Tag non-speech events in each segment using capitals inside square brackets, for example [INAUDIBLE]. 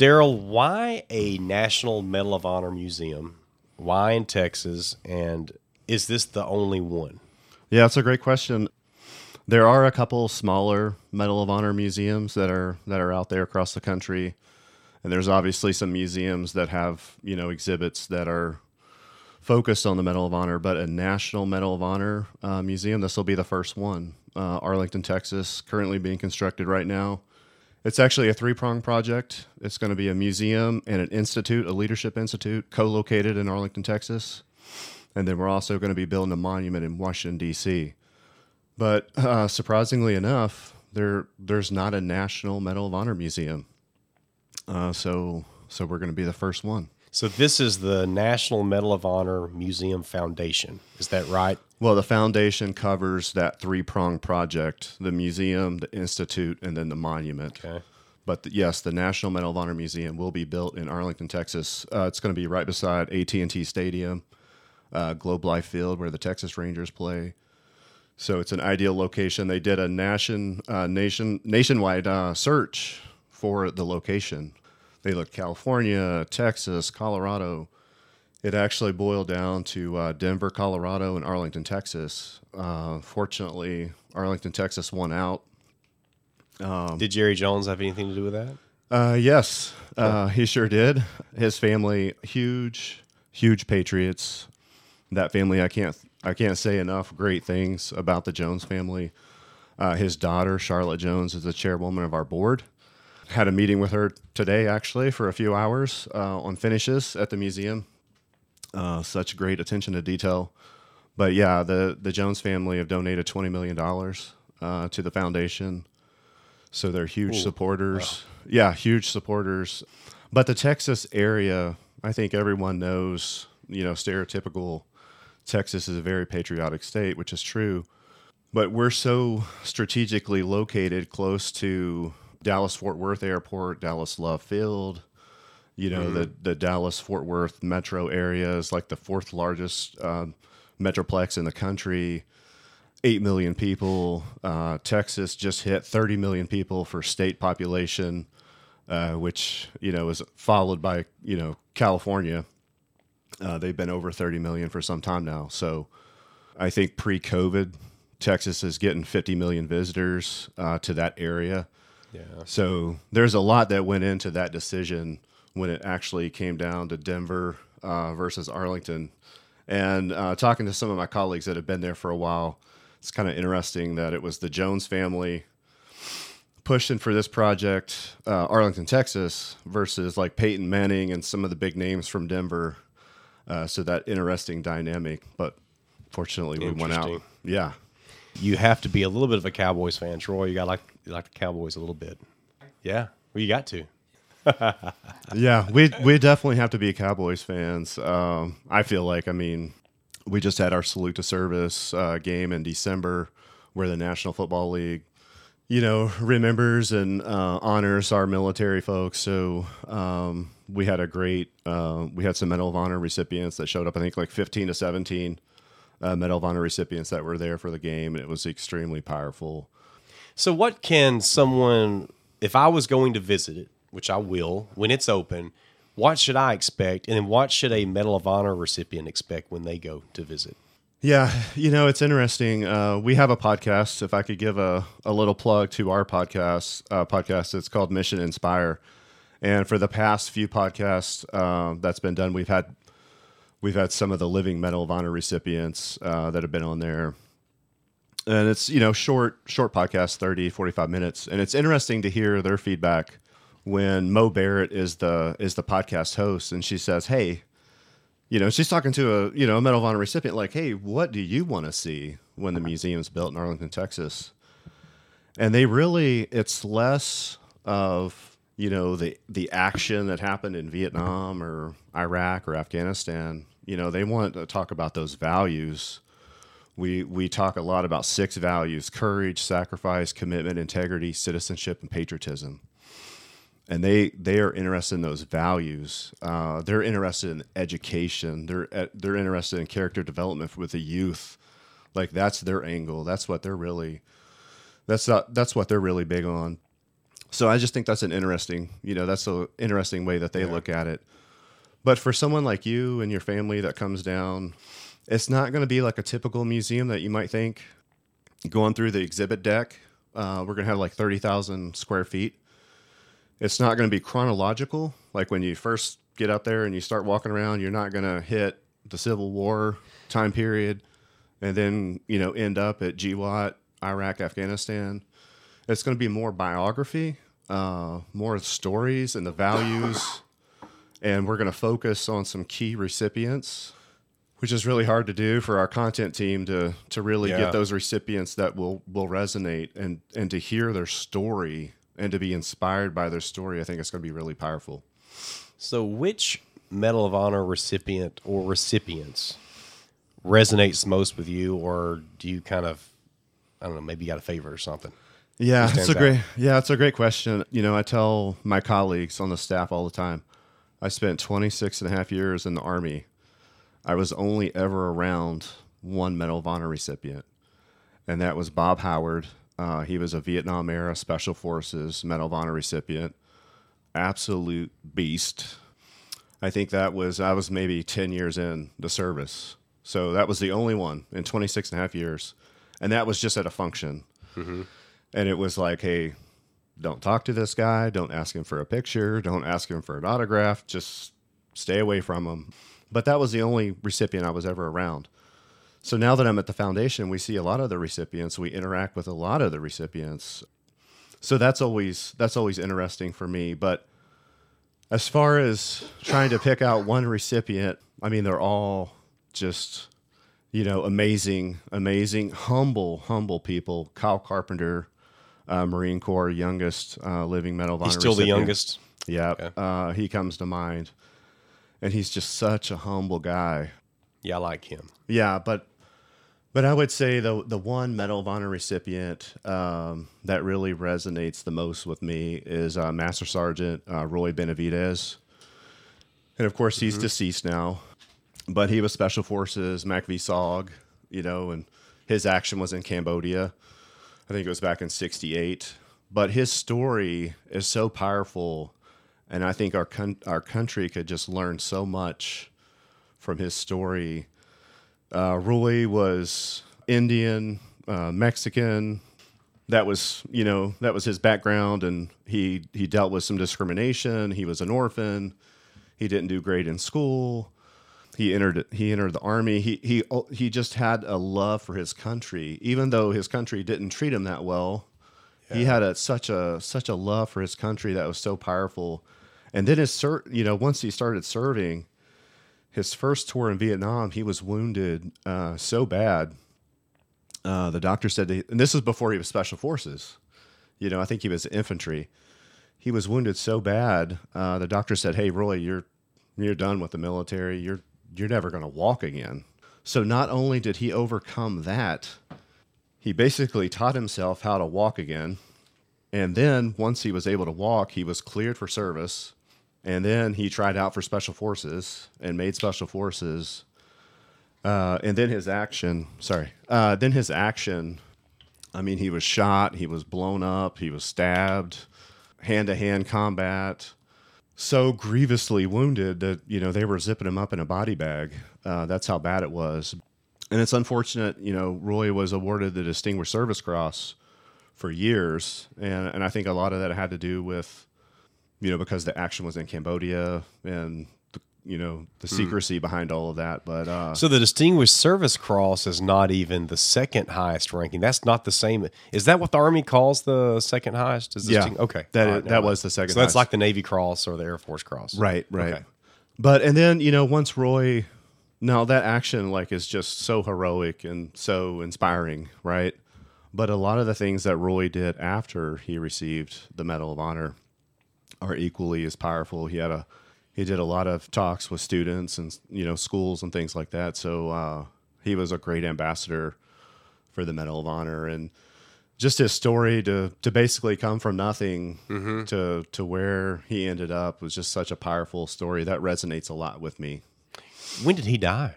Daryl, why a National Medal of Honor museum? Why in Texas? And is this the only one? Yeah, it's a great question. There are a couple smaller Medal of Honor museums that are that are out there across the country, and there's obviously some museums that have you know exhibits that are focused on the Medal of Honor. But a National Medal of Honor uh, museum, this will be the first one. Uh, Arlington, Texas, currently being constructed right now. It's actually a three prong project. It's going to be a museum and an institute, a leadership institute, co located in Arlington, Texas. And then we're also going to be building a monument in Washington, D.C. But uh, surprisingly enough, there there's not a National Medal of Honor museum. Uh, so so we're going to be the first one. So this is the National Medal of Honor Museum Foundation. Is that right? Well, the foundation covers that three prong project: the museum, the institute, and then the monument. Okay. But the, yes, the National Medal of Honor Museum will be built in Arlington, Texas. Uh, it's going to be right beside AT and T Stadium, uh, Globe Life Field, where the Texas Rangers play. So it's an ideal location. They did a nation uh, nation nationwide uh, search for the location. They looked California, Texas, Colorado. It actually boiled down to uh, Denver, Colorado, and Arlington, Texas. Uh, fortunately, Arlington, Texas won out. Did Jerry Jones have anything to do with that? Uh, yes, uh, he sure did. His family, huge, huge patriots. That family, I can't, I can't say enough great things about the Jones family. Uh, his daughter, Charlotte Jones, is the chairwoman of our board. Had a meeting with her today, actually, for a few hours uh, on finishes at the museum. Uh, such great attention to detail. But yeah, the the Jones family have donated twenty million dollars uh, to the foundation. So they're huge supporters. Yeah, huge supporters. But the Texas area, I think everyone knows, you know, stereotypical Texas is a very patriotic state, which is true. But we're so strategically located close to Dallas Fort Worth Airport, Dallas Love Field, you know, the, the Dallas Fort Worth metro area is like the fourth largest um, metroplex in the country. 8 million people. Uh, Texas just hit 30 million people for state population, uh, which, you know, is followed by, you know, California. Uh, they've been over 30 million for some time now. So I think pre COVID, Texas is getting 50 million visitors uh, to that area. Yeah. So there's a lot that went into that decision when it actually came down to Denver uh, versus Arlington. And uh, talking to some of my colleagues that have been there for a while, it's kind of interesting that it was the Jones family pushing for this project, uh, Arlington, Texas, versus like Peyton Manning and some of the big names from Denver. Uh, so that interesting dynamic. But fortunately, we went out. Yeah. You have to be a little bit of a Cowboys fan, Troy. You got like you like the Cowboys a little bit. Yeah. Well, you got to. Yeah, we we definitely have to be Cowboys fans. Um, I feel like, I mean, we just had our salute to service uh, game in December, where the National Football League, you know, remembers and uh, honors our military folks. So um, we had a great, uh, we had some Medal of Honor recipients that showed up. I think like fifteen to seventeen uh, Medal of Honor recipients that were there for the game, and it was extremely powerful. So, what can someone, if I was going to visit it, which I will when it's open, what should I expect? And then what should a Medal of Honor recipient expect when they go to visit? Yeah, you know, it's interesting. Uh, we have a podcast. If I could give a, a little plug to our podcast, uh, podcast, it's called Mission Inspire. And for the past few podcasts uh, that's been done, we've had we've had some of the living Medal of Honor recipients uh, that have been on there. And it's, you know, short short podcast, 30, 45 minutes. And it's interesting to hear their feedback when Mo Barrett is the is the podcast host and she says, "Hey, you know, she's talking to a you know a Medal of Honor recipient, like, "Hey, what do you want to see when the museum's built in Arlington, Texas?" And they really, it's less of you know the the action that happened in Vietnam or Iraq or Afghanistan. You know, they want to talk about those values. We we talk a lot about six values: courage, sacrifice, commitment, integrity, citizenship, and patriotism and they they are interested in those values. Uh, they're interested in education. They're uh, they're interested in character development with the youth. Like that's their angle. That's what they're really. That's not, that's what they're really big on. So I just think that's an interesting, you know, that's an interesting way that they look at it. But for someone like you and your family that comes down, it's not going to be like a typical museum that you might think. Going through the exhibit deck, uh, we're going to have like 30,000 square feet. It's not going to be chronological. Like when you first get up there and you start walking around, you're not going to hit the Civil War time period and then, you know, end up at GWOT, Iraq, Afghanistan. It's going to be more biography, uh, more stories and the values. [COUGHS] and we're going to focus on some key recipients which is really hard to do for our content team to to really Yeah. get those recipients that will will resonate and and to hear their story and to be inspired by their story. I think it's going to be really powerful. So, which Medal of Honor recipient or recipients resonates most with you, or do you kind of, I don't know, maybe you got a favorite or something? Yeah, Who it's a stands great yeah, it's a great question. You know, I tell my colleagues on the staff all the time. I spent 26 and a half years in the army. I was only ever around one Medal of Honor recipient, and that was Bob Howard. Uh, he was a Vietnam era Special Forces Medal of Honor recipient. Absolute beast. I think that was, I was maybe 10 years in the service. So that was the only one in 26 and a half years. And that was just at a function. And it was like, hey, don't talk to this guy. Don't ask him for a picture. Don't ask him for an autograph. Just stay away from him. But that was the only recipient I was ever around. So now that I'm at the foundation, we see a lot of the recipients. We interact with a lot of the recipients. So that's always that's always interesting for me. But as far as trying to pick out one recipient, I mean they're all just you know amazing, amazing, humble, humble people. Kyle Carpenter, uh, Marine Corps youngest uh, living Medal of Honor. He's still the youngest. Yeah, Okay. uh, he comes to mind, and he's just such a humble guy. Yeah, I like him. Yeah, but but I would say the the one Medal of Honor recipient um, that really resonates the most with me is uh, Master Sergeant uh, Roy Benavidez, and of course he's deceased now, but he was Special Forces MACV SOG, you know, and his action was in Cambodia. I think it was back in '68. But his story is so powerful, and I think our con- our country could just learn so much from his story. Uh, Roy was Indian, uh, Mexican. That was, you know, that was his background, and he he dealt with some discrimination. He was an orphan. He didn't do great in school. He entered he entered the army. He he he just had a love for his country, even though his country didn't treat him that well. He had a such a such a love for his country that was so powerful. And then his ser- you know, once he started serving, his first tour in Vietnam, he was wounded uh, so bad. Uh, the doctor said, that, and this is before he was special forces. You know, I think he was infantry. He was wounded so bad. Uh, the doctor said, "Hey, Roy, you're you're done with the military. You're you're never going to walk again." So not only did he overcome that, he basically taught himself how to walk again. And then once he was able to walk, he was cleared for service. And then he tried out for special forces and made special forces. Uh, and then his action, sorry, uh, then his action, I mean, he was shot, he was blown up, he was stabbed, hand to hand combat, so grievously wounded that, you know, they were zipping him up in a body bag. Uh, that's how bad it was. And it's unfortunate, you know, Roy was awarded the Distinguished Service Cross for years. And, and I think a lot of that had to do with, you know, because the action was in Cambodia and, the, you know, the secrecy behind all of that. But uh, So the Distinguished Service Cross is not even the second highest ranking. That's not the same. Is that what the Army calls the second highest? Is Yeah. Okay. That is- that was the second So that's highest. like the Navy Cross or the Air Force Cross. Right, right. Okay. But and then you know once Roy, now that action like is just so heroic and so inspiring, right? But a lot of the things that Roy did after he received the Medal of Honor are equally as powerful. He had a he did a lot of talks with students and you know schools and things like that. So uh, he was a great ambassador for the Medal of Honor and just his story to to basically come from nothing to to where he ended up was just such a powerful story that resonates a lot with me. When did he die?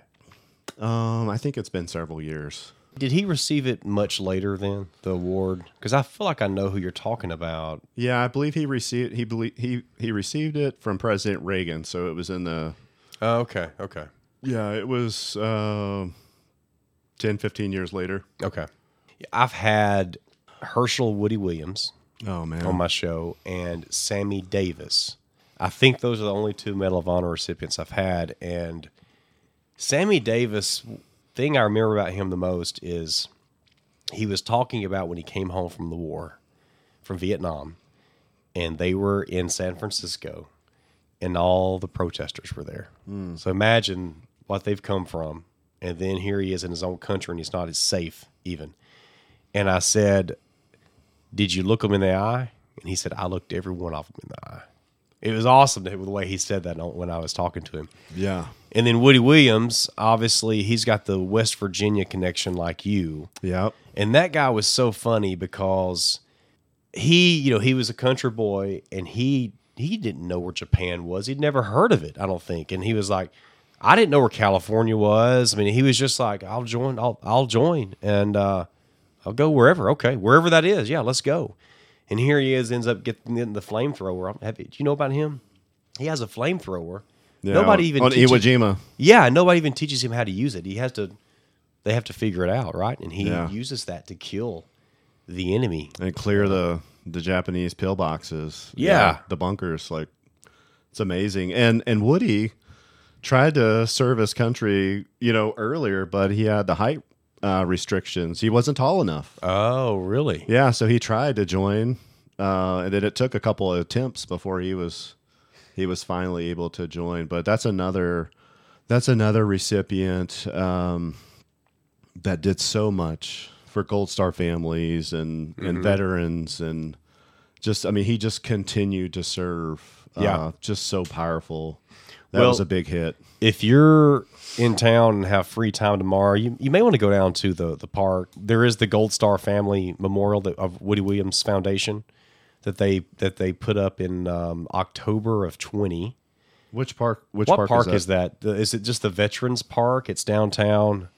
Um, I think it's been several years. Did he receive it much later then, the award? Because I feel like I know who you're talking about. Yeah, I believe he received he belie- he he received it from President Reagan, so it was in the Oh, okay, okay, yeah, it was uh, 10 15 years later. okay. I've had Hershel Woody Williams Oh man. on my show and Sammy Davis. I think those are the only two Medal of Honor recipients I've had. And Sammy Davis, thing I remember about him the most is he was talking about when he came home from the war, from Vietnam, and they were in San Francisco, and all the protesters were there. Hmm. So imagine what they've come from. And then here he is in his own country, and he's not as safe even. And I said, did you look him in the eye? And he said, I looked every one of them in the eye. It was awesome the way he said that when I was talking to him. yeah. And then Woody Williams, obviously, he's got the West Virginia connection like you. Yeah. And that guy was so funny because he, you know, he was a country boy and he he didn't know where Japan was. He'd never heard of it, I don't think. And he was like, I didn't know where California was. I mean, he was just like, I'll join, I'll I'll join and uh I'll go wherever. Okay, wherever that is. Yeah, let's go. And here he is, ends up getting the flamethrower. Have you, do you know about him? He has a flamethrower. Yeah, Nobody on- even on teaches- Iwo Jima. yeah, nobody even teaches him how to use it. He has to. They have to figure it out, right? And he Yeah. uses that to kill the enemy. and clear the the Japanese pillboxes. Yeah. the bunkers. Like it's amazing. And and Woody tried to serve his country, you know, earlier, but he had the height uh, restrictions. He wasn't tall enough. Oh, really? Yeah, so he tried to join, uh, and then it took a couple of attempts before he was he was finally able to join. But that's another that's another recipient um, that did so much for Gold Star families and and veterans and just I mean he just continued to serve. Yeah. uh, just so powerful. That Well- was a big hit. If you're in town and have free time tomorrow, you, you may want to go down to the the park. There is the Gold Star Family Memorial that, of Woody Williams Foundation that they that they put up in um, October of twenty. Which park? Which what park, park, is that? is that? The- it just the Veterans Park? It's downtown.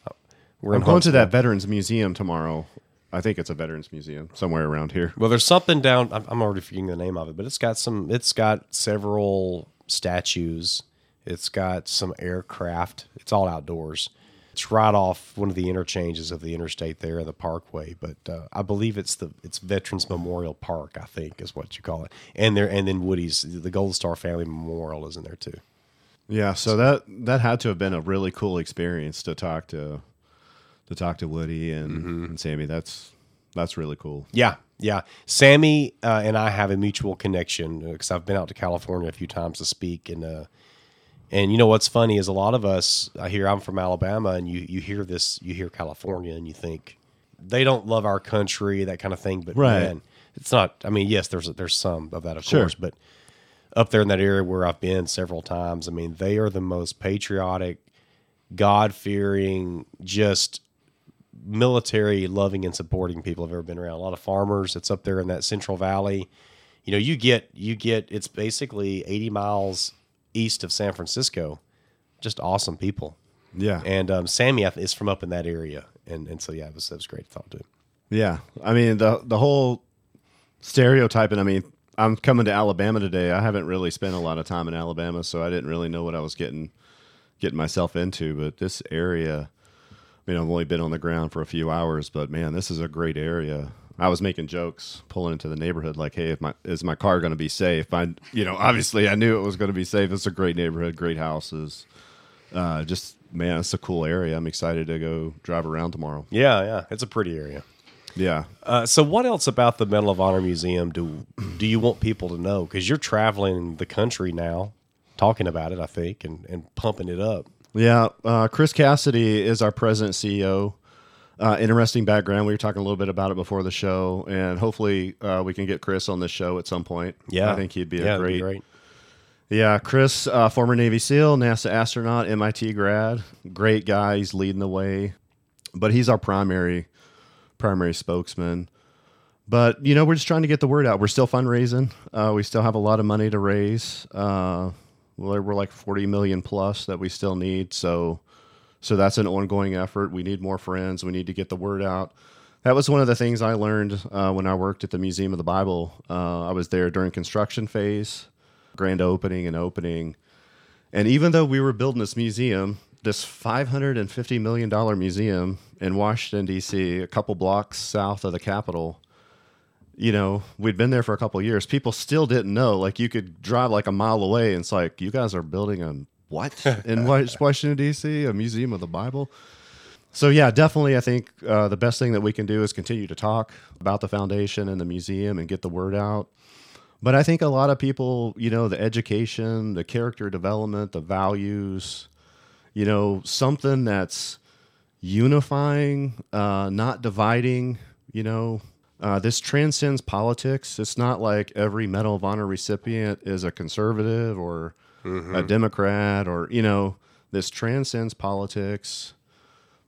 We're I'm going to that Veterans Museum tomorrow. I think it's a Veterans Museum somewhere around here. Well, there's something down. I'm, I'm already forgetting the name of it, but it's got some. It's got several statues. It's got some aircraft. It's all outdoors. It's right off one of the interchanges of the interstate there, the Parkway. But uh, I believe it's the it's Veterans Memorial Park. I think is what you call it. And there, and then Woody's the Gold Star Family Memorial is in there too. Yeah, so that that had to have been a really cool experience to talk to to talk to Woody and, and Sammy. That's that's really cool. Yeah, yeah. Sammy uh, and I have a mutual connection because I've been out to California a few times to speak, and uh, and you know what's funny is a lot of us. I hear I'm from Alabama, and you you hear this, you hear California, and you think they don't love our country, that kind of thing. But Right. man, it's not. I mean, yes, there's there's some of that, of Sure. course, but up there in that area where I've been several times, I mean, they are the most patriotic, God fearing, just military loving and supporting people I've ever been around. A lot of farmers. It's up there in that Central Valley. You know, you get you get it's basically 80 miles east of San Francisco. Just awesome people. Yeah, And um, Sammy is from up in that area, and and so yeah, it was, it was great to talk to him. yeah. I mean the the whole stereotyping. I mean, I'm coming to Alabama today. I haven't really spent a lot of time in Alabama, so I didn't really know what I was getting getting myself into. But this area, I mean, I've only been on the ground for a few hours, but man, this is a great area. I was making jokes pulling into the neighborhood, like, "Hey, if my is my car going to be safe?" I, you know, obviously I knew it was going to be safe. It's a great neighborhood, great houses. Uh, just man, it's a cool area. I'm excited to go drive around tomorrow. Yeah, yeah, it's a pretty area. Yeah, Uh, so, what else about the Medal of Honor Museum do do you want people to know? Because you're traveling the country now, talking about it, I think, and, and pumping it up. yeah. Uh, Chris Cassidy is our president CEO. Uh, interesting background. We were talking a little bit about it before the show, and hopefully uh, we can get Chris on the show at some point. Yeah, I think he'd be yeah, a that'd be great Yeah, Chris, uh, former Navy SEAL, NASA astronaut, MIT grad, great guy. He's leading the way, but he's our primary primary spokesman. But you know, we're just trying to get the word out. We're still fundraising. Uh, we still have a lot of money to raise. Uh, well, we're like forty million plus that we still need. So, So that's an ongoing effort. We need more friends. We need to get the word out. That was one of the things I learned uh, when I worked at the Museum of the Bible. Uh, I was there during construction phase, grand opening and opening. And even though we were building this museum, this $550 million museum in Washington, D.C., a couple blocks south of the Capitol, you know, we'd been there for a couple years. People still didn't know. Like, you could drive like a mile away, and it's like, you guys are building a what [LAUGHS] in Washington, D.C., a museum of the Bible? So, yeah, definitely, I think uh, the best thing that we can do is continue to talk about the foundation and the museum and get the word out. But I think a lot of people, you know, the education, the character development, the values, you know, something that's unifying, uh, not dividing, you know. Uh, this transcends politics. It's not like every Medal of Honor recipient is a conservative or a mm-hmm. Democrat or, you know, this transcends politics,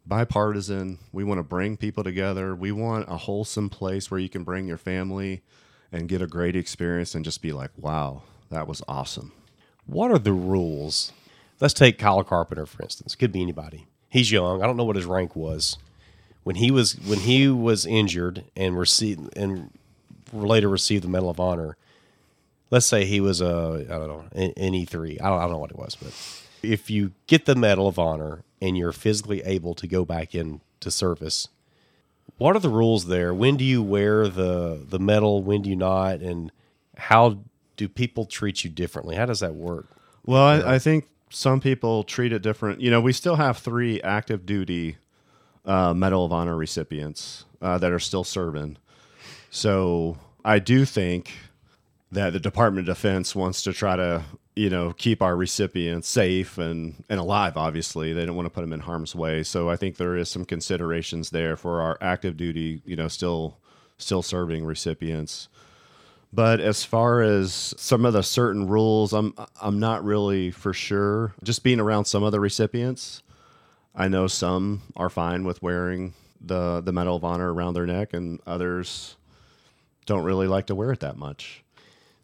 bipartisan. We want to bring people together. We want a wholesome place where you can bring your family and get a great experience and just be like, wow, that was awesome. What are the rules? Let's take Kyle Carpenter for instance. Could be anybody. He's young. I don't know what his rank was when he was when he was injured and received and later received the Medal of Honor. Let's say he was a I don't know an E three. I don't, I don't know what it was, but if you get the Medal of Honor and you're physically able to go back into service, what are the rules there? When do you wear the the medal? When do you not? And how do people treat you differently? How does that work? Well, I, I think some people treat it different. You know, we still have three active duty uh, Medal of Honor recipients uh, that are still serving. So I do think that the Department of Defense wants to try to, you know, keep our recipients safe and, and alive, obviously. They don't want to put them in harm's way. So I think there is some considerations there for our active duty, you know, still still serving recipients. But as far as some of the certain rules, I'm I'm not really for sure. Just being around some of the recipients, I know some are fine with wearing the the Medal of Honor around their neck, and others don't really like to wear it that much.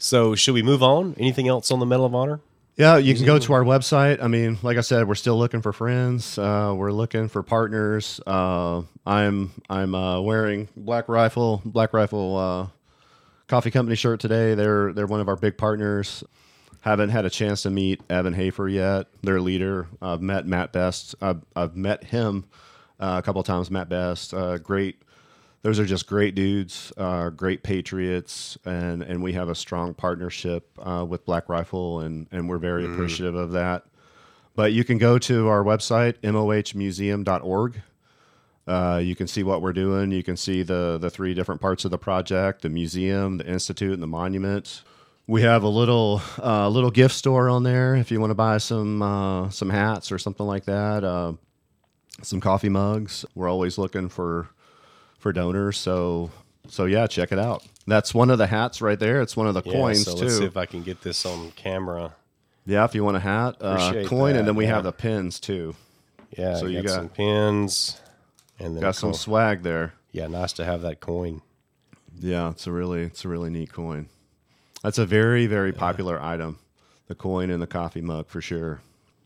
So should we move on? Anything else on the Medal of Honor? Yeah, you can go to our website. I mean, like I said, we're still looking for friends. Uh, we're looking for partners. Uh, I'm I'm uh, wearing Black Rifle Black Rifle uh, Coffee Company shirt today. They're they're one of our big partners. Haven't had a chance to meet Evan Hafer yet, their leader. I've met Mat Best. I've, I've met him uh, a couple of times. Mat Best, uh, great. Those are just great dudes, uh, great patriots, and and we have a strong partnership uh, with Black Rifle, and and we're very appreciative of that. But you can go to our website mohmuseum.org. Uh, you can see what we're doing. You can see the the three different parts of the project: the museum, the institute, and the monument. We have a little uh, little gift store on there if you want to buy some uh, some hats or something like that. Uh, some coffee mugs. We're always looking for for donors. So so yeah, check it out. That's one of the hats right there. It's one of the Yeah, coins so too. let's see if I can get this on camera. yeah, if you want a hat, uh, coin, that, and then we yeah. have the pins too. Yeah, So you got, got- some pins, and then Got some swag there. Yeah, nice to have that coin. Yeah, it's a really it's a really neat coin. That's a very very popular item, the coin and the coffee mug for sure.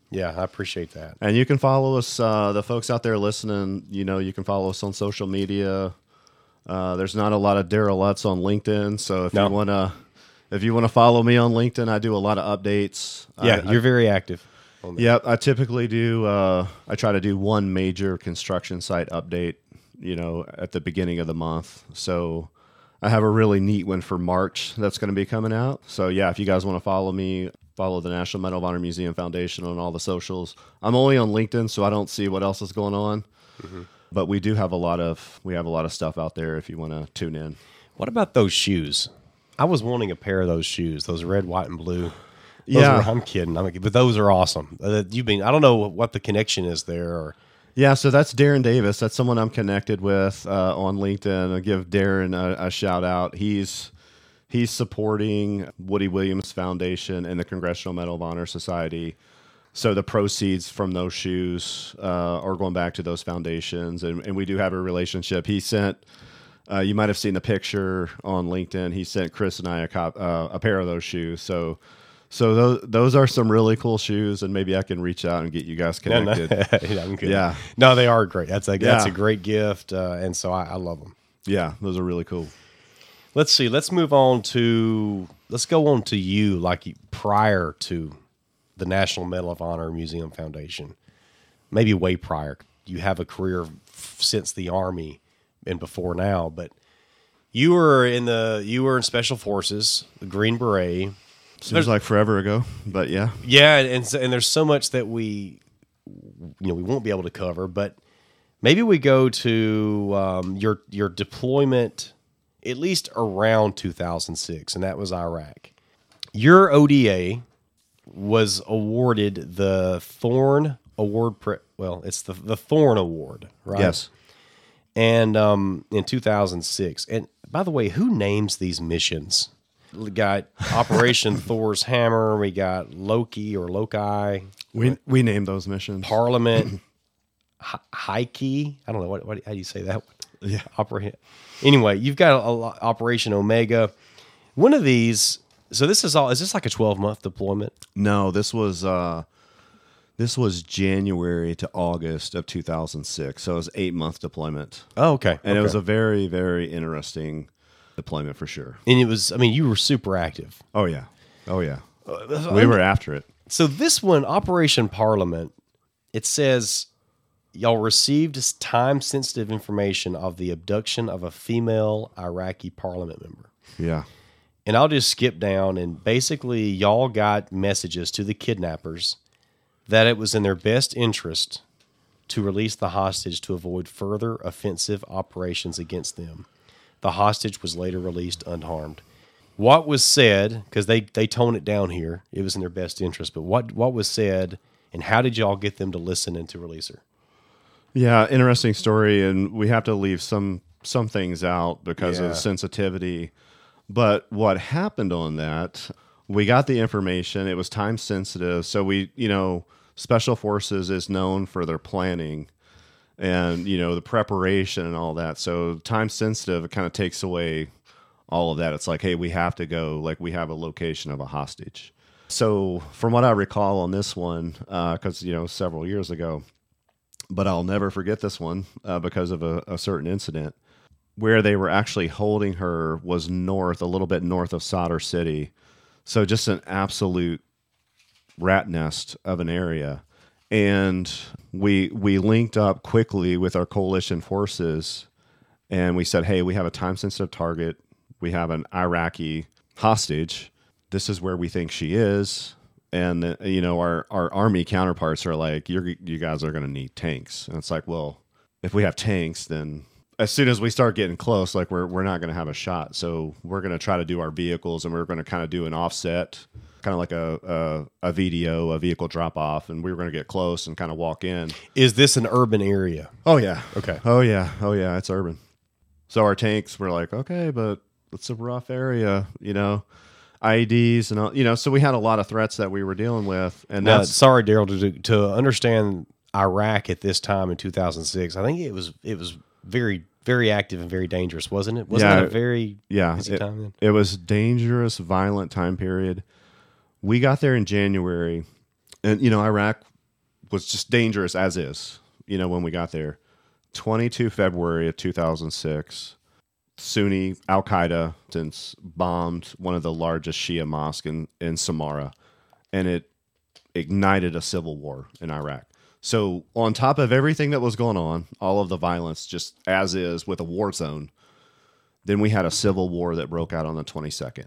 Yeah, I appreciate that. And you can follow us, uh, the folks out there listening. You know, you can follow us on social media. Uh, there's not a lot of Daryl Lutz on LinkedIn, so if No. you wanna if you wanna follow me on LinkedIn, I do a lot of updates. Yeah, I, you're very active. on. Yep, I typically do. Uh, I try to do one major construction site update, you know, at the beginning of the month. So I have a really neat one for March that's going to be coming out. So yeah, if you guys want to follow me, follow the National Medal of Honor Museum Foundation on all the socials. I'm only on LinkedIn, so I don't see what else is going on. But we do have a lot of we have a lot of stuff out there if you want to tune in. What about those shoes? I was wanting a pair of those shoes, those red, white, and blue. Those Yeah. were- I'm kidding. I'm, kidding, but those are awesome. Uh, you've been. I don't know what the connection is there. Or Yeah, so that's Darren Davis. That's someone I'm connected with uh, on LinkedIn. I'll give Darren a, a shout out. He's he's supporting Woody Williams Foundation and the Congressional Medal of Honor Society. So the proceeds from those shoes uh, are going back to those foundations, and, and we do have a relationship. He sent. Uh, you might have seen the picture on LinkedIn. He sent Chris and I a, cop, uh, a pair of those shoes. So So those those are some really cool shoes, and maybe I can reach out and get you guys No, no, connected. [LAUGHS] Yeah, Yeah. no, they are great. That's a that's a great gift, uh, and so I, I love them. yeah, those are really cool. Let's see. Let's move on to let's go on to you, like prior to the National Medal of Honor Museum Foundation, maybe way prior. You have a career since the Army and before now, but you were in the you were in Special Forces, the Green Beret. Seems like forever ago, but yeah, Yeah, and and there's so much that we you know we won't be able to cover, but maybe we go to um, your your deployment at least around 2006, and that was Iraq. Your ODA was awarded the Thorn Award. Pre- well, it's the the Thorn Award, right? yes. And um, in 2006, and by the way, who names these missions? We got Operation [LAUGHS] Thor's Hammer. We got Loki or Loki, We we named those missions. Parliament, [CLEARS THROAT] Hi- Heike. I don't know what, what how do you say that one? Yeah. Anyway, you've got a, lo- Operation Omega. One of these. So this is all. Is this like a 12 month deployment? No, this was uh this was January to August of 2006. So it was eight month deployment, Oh, okay. and it was a very very interesting deployment for sure. and it was. I mean, you were super active. Oh yeah, oh yeah. Uh, We were after it. So this one, Operation Parliament, it says y'all received time sensitive information of the abduction of a female Iraqi parliament member. Yeah. And I'll just skip down and basically y'all got messages to the kidnappers that it was in their best interest to release the hostage to avoid further offensive operations against them. The hostage was later released unharmed. What was said, because they, they tone it down here, it was in their best interest, but what, what was said and how did y'all get them to listen and to release her? Yeah, interesting story, and we have to leave some some things out because Yeah. of sensitivity. But what happened on that? We got the information. It was time sensitive, so we, you know, special forces is known for their planning and you know the preparation and all that. So time sensitive, it kind of takes away all of that. It's like, hey, we have to go. Like we have a location of a hostage. So from what I recall on this one, uh, because you know several years ago, but I'll never forget this one uh, because of a, a certain incident where they were actually holding her was north, a little bit north of Sadr City. So just an absolute rat nest of an area. And we we linked up quickly with our coalition forces and we said, "Hey, we have a time sensitive target. We have an Iraqi hostage. This is where we think she is." And the, you know, our our army counterparts are like, "You're you guys are going to need tanks." And it's like, well, if we have tanks, then as soon as we start getting close, like we're we're not going to have a shot. So we're going to try to do our vehicles, and we're going to kind of do an offset, kind of like a, a a VDO, a vehicle drop off, and we were going to get close and kind of walk in. Is this an urban area? Oh yeah. Okay. Oh yeah. Oh yeah. It's urban. So our tanks were like, okay, but it's a rough area, you know, IEDs and all, you know. So we had a lot of threats that we were dealing with, and Now, that's sorry, Daryl, to, to understand Iraq at this time in 2006, I think it was it was very very active and very dangerous, wasn't it? Wasn't Yeah. it a very yeah. busy It, time then? it was dangerous, violent time period. We got there in January, and you know, Iraq was just dangerous as is. You know, when we got there, 22 February of 2006. Sunni Al Qaeda since bombed one of the largest Shia mosques in, in Samarra, and it ignited a civil war in Iraq. So, on top of everything that was going on, all of the violence, just as is with a war zone, then we had a civil war that broke out on the 22nd.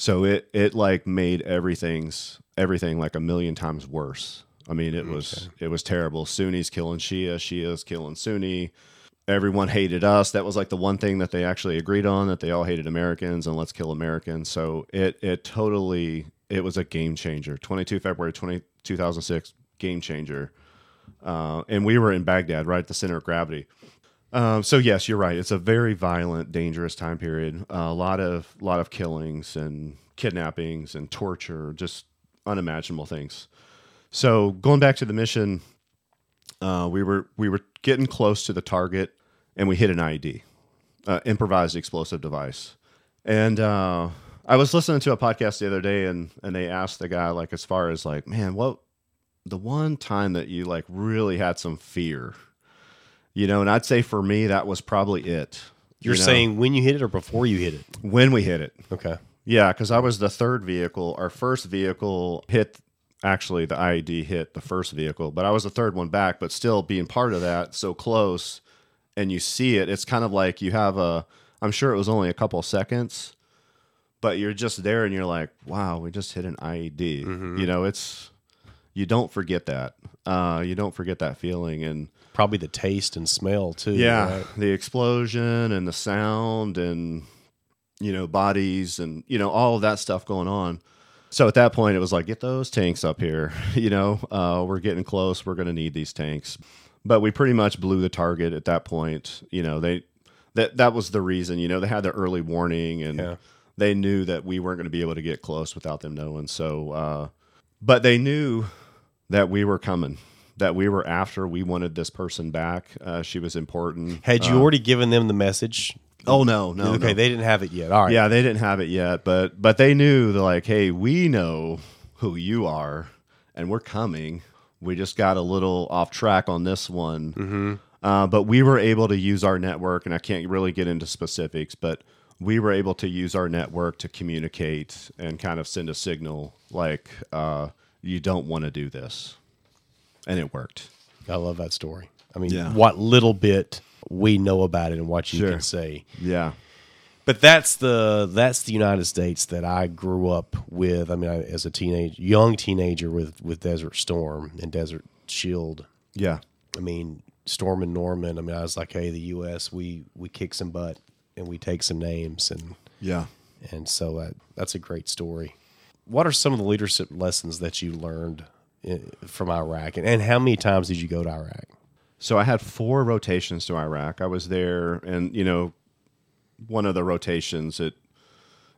So it it like made everything's everything like a million times worse. I mean, it was it was terrible. Sunnis killing Shia, Shias killing Sunni everyone hated us. That was like the one thing that they actually agreed on that they all hated Americans and let's kill Americans. So it it totally it was a game changer. 22 February 20, 2006 game changer. Uh, and we were in Baghdad, right at the center of gravity. Um, so yes, you're right. It's a very violent, dangerous time period. Uh, a lot of lot of killings and kidnappings and torture, just unimaginable things. So going back to the mission, uh, we were we were getting close to the target, and we hit an IED, uh, improvised explosive device. And uh, I was listening to a podcast the other day, and and they asked the guy like, as far as like, man, what the one time that you like really had some fear, you know? And I'd say for me, that was probably it. You're you know, saying when you hit it or before you hit it? when we hit it. Okay. Yeah, because I was the third vehicle. Our first vehicle hit. Actually, the IED hit the first vehicle, but I was the third one back. But still, being part of that, so close, and you see it, it's kind of like you have a. I'm sure it was only a couple seconds, but you're just there, and you're like, "Wow, we just hit an IED." You know, it's you don't forget that. Uh, you don't forget that feeling, and Probably the taste and smell too. yeah, right? the explosion and the sound and you know bodies and you know all of that stuff going on. So at that point, it was like, get those tanks up here. [LAUGHS] you know, uh, we're getting close. We're going to need these tanks. But we pretty much blew the target at that point. You know, they that that was the reason. You know, they had the early warning and Yeah. they knew that we weren't going to be able to get close without them knowing. So, uh, but they knew that we were coming. That we were after. We wanted this person back. Uh, she was important. Had you already given them the message? Oh no, no, okay, no. they didn't have it yet. All right. Yeah, they didn't have it yet, but but they knew they're like, hey, we know who you are, and we're coming. We just got a little off track on this one, mm-hmm. uh, but we were able to use our network, and I can't really get into specifics, but we were able to use our network to communicate and kind of send a signal like, uh, you don't want to do this, and it worked. I love that story. I mean, Yeah. what little bit we know about it and what you Sure. can say. Yeah, But that's the that's the United States that I grew up with. I mean, I, as a teenage, young teenager with with Desert Storm and Desert Shield. yeah, I mean, Stormin' Norman. I mean, I was like, hey, the U.S. we we kick some butt and we take some names, and yeah. and so that that's a great story. What are some of the leadership lessons that you learned in, from Iraq, and, and how many times did you go to Iraq? So I had four rotations to Iraq. I was there, and you know, one of the rotations, it,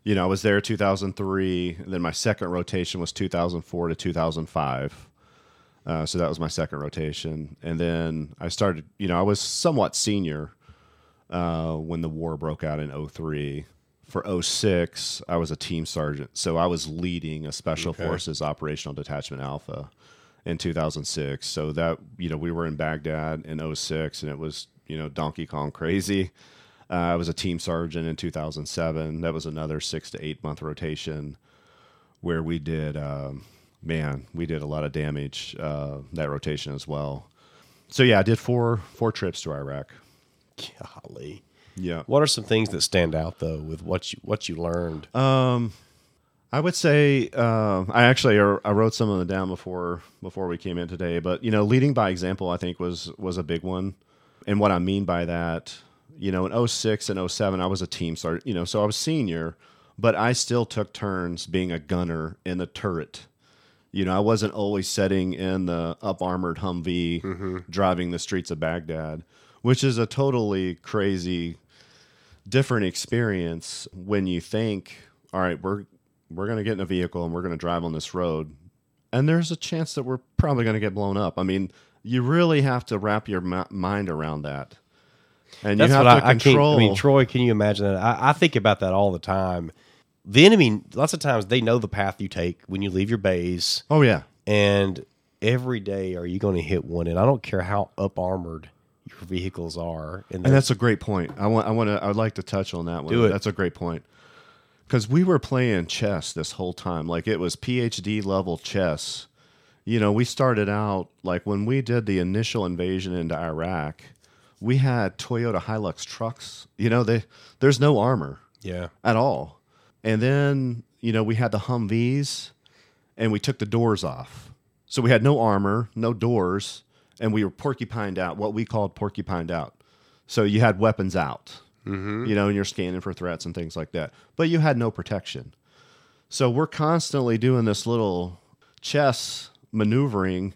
you know, I was there 2003. And then my second rotation was 2004 to 2005. Uh, so that was my second rotation, and then I started. You know, I was somewhat senior uh, when the war broke out in 03. For 06, I was a team sergeant, so I was leading a Special Okay. Forces Operational Detachment Alpha in 2006. So that you know we were in Baghdad in 06, and it was you know Donkey Kong crazy. Uh, I was a team sergeant in 2007. That was another six to eight month rotation where we did um, man we did a lot of damage uh, that rotation as well. So yeah, I did four four trips to Iraq. Golly. Yeah. What are some things that stand out though with what you what you learned? I would say uh, I actually I wrote some of them down before before we came in today. But you know, leading by example, I think was was a big one. And what I mean by that, you know, in 06 and 07, I was a team sergeant. You know, so I was senior, but I still took turns being a gunner in the turret. You know, I wasn't always sitting in the up armored Humvee mm-hmm. driving the streets of Baghdad, which is a totally crazy different experience when you think, all right, we're we're going to get in a vehicle and we're going to drive on this road, and there's a chance that we're probably going to get blown up. I mean, you really have to wrap your mi- mind around that, and That's you have what to I, I can't. I mean, Troy, can you imagine that? I, I think about that all the time. The enemy, lots of times, they know the path you take when you leave your base, oh yeah, and every day are you going to hit one? And I don't care how up armored your vehicles are, and, and that's a great point. I want I want to I'd like to touch on that one. Do it. That's a great point. Because we were playing chess this whole time, like it was PhD level chess. You know, we started out like when we did the initial invasion into Iraq, we had Toyota Hilux trucks. You know, they there's no armor yeah, at all. And then, you know, we had the Humvees and we took the doors off. So we had no armor, no doors, and we were porcupined out, what we called porcupined out. So you had weapons out, mm-hmm. you know, and you're scanning for threats and things like that. But you had no protection. So we're constantly doing this little chess maneuvering.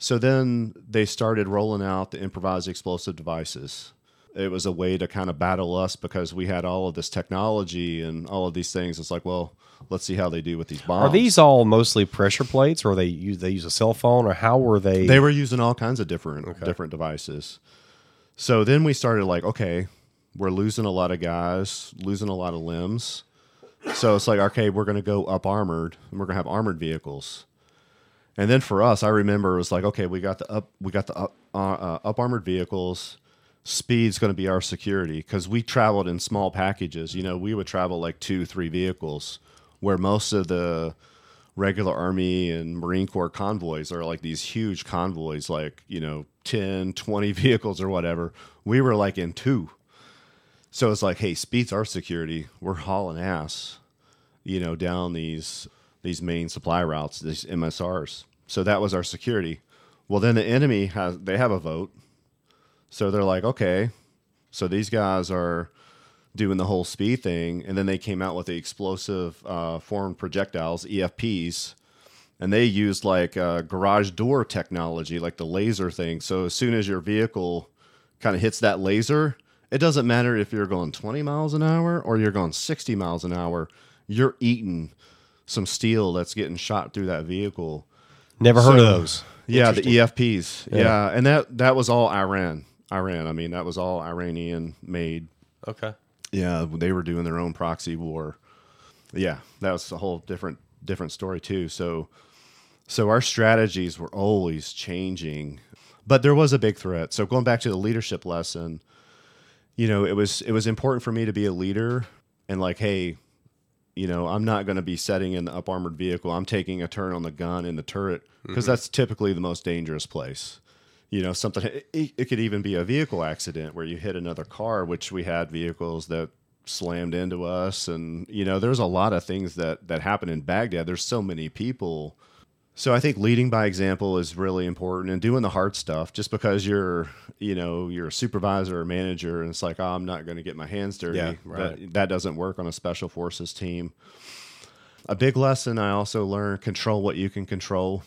So then they started rolling out the improvised explosive devices. It was a way to kind of battle us because we had all of this technology and all of these things. It's like, well, let's see how they do with these bombs. are these all mostly pressure plates, or they use they use a cell phone, or how were they? They were using all kinds of different different devices. So then we started like, okay, we're losing a lot of guys, losing a lot of limbs. So it's like, okay, we're going to go up armored, and we're going to have armored vehicles. And then for us, I remember it was like, okay, we got the up, we got the up, uh, uh, up armored vehicles. Speed's going to be our security because we traveled in small packages. You know, we would travel like two, three vehicles, where most of the regular Army and Marine Corps convoys are like these huge convoys, like you know, 10, [LAUGHS] 20 vehicles or whatever. We were like in two. So it's like, hey, speed's our security. We're hauling ass, you know, down these these main supply routes, these MSRs. So that was our security. Well, then the enemy has they have a vote. So they're like, okay, so these guys are doing the whole speed thing, and then they came out with the explosive uh, formed projectiles (EFPs), and they used like uh, garage door technology, like the laser thing. So as soon as your vehicle kind of hits that laser, it doesn't matter if you're going 20 miles an hour or you're going 60 miles an hour. You're eating some steel that's getting shot through that vehicle. Never heard So- of those. Yeah, the EFPs. Yeah. Yeah. and that that was all Iran. Iran. I mean, that was all Iranian made. Okay. Yeah, they were doing their own proxy war. Yeah, that was a whole different different story too. So so our strategies were always changing. But there was a big threat. So going back to the leadership lesson, you know, it was it was important for me to be a leader and like, hey, you know, I'm not going to be setting in the up armored vehicle. I'm taking a turn on the gun in the turret because mm-hmm. that's typically the most dangerous place. You know, something it, it could even be a vehicle accident where you hit another car, which we had vehicles that slammed into us and you know, there's a lot of things that that happen in Baghdad. There's so many people so I think leading by example is really important and doing the hard stuff. Just because you're, you know, you're a supervisor or manager, and it's like, oh, I'm not going to get my hands dirty. Yeah, right. That, that doesn't work on a special forces team. A big lesson I also learned: control what you can control.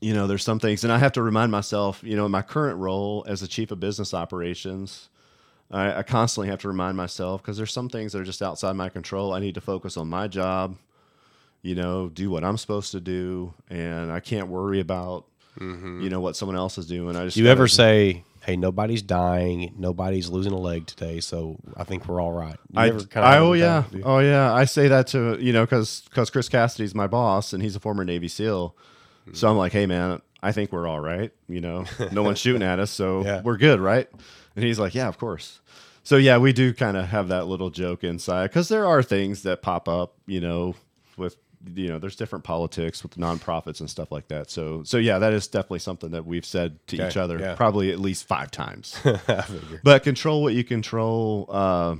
You know, there's some things, and I have to remind myself. You know, in my current role as the chief of business operations, I, I constantly have to remind myself because there's some things that are just outside my control. I need to focus on my job you know, do what I'm supposed to do, and I can't worry about, mm-hmm. you know, what someone else is doing. I just Do you gotta- ever say, "Hey, nobody's dying, nobody's losing a leg today, so I think we're all right"? I, I oh yeah, oh yeah. I say that to you know because because Chris Cassidy's my boss and he's a former Navy SEAL, so I'm like, hey man, I think we're all right. You know, no one's shooting at us, so [LAUGHS] Yeah. we're good, right? And he's like, yeah, of course. So yeah, we do kind of have that little joke inside because there are things that pop up, you know, with you know, there's different politics with nonprofits and stuff like that. So so yeah, that is definitely something that we've said to Okay, each other yeah. probably at least five times. [LAUGHS] But control what you control. Uh,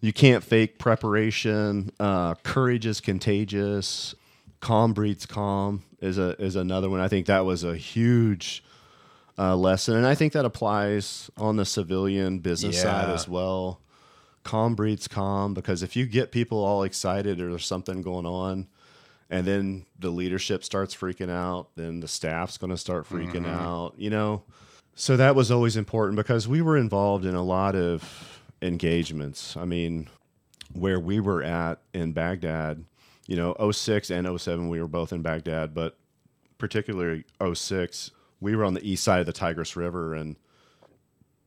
you can't fake preparation. Uh, courage is contagious. Calm breeds calm is a is another one. I think that was a huge uh, lesson, and I think that applies on the civilian business side as well. Calm breeds calm because if you get people all excited or there's something going on, and then the leadership starts freaking out, then the staff's going to start freaking mm-hmm. out. You know, so that was always important because we were involved in a lot of engagements. I mean, where we were at in Baghdad, you know, 06 and 07, we were both in Baghdad, but particularly 06, we were on the east side of the Tigris River and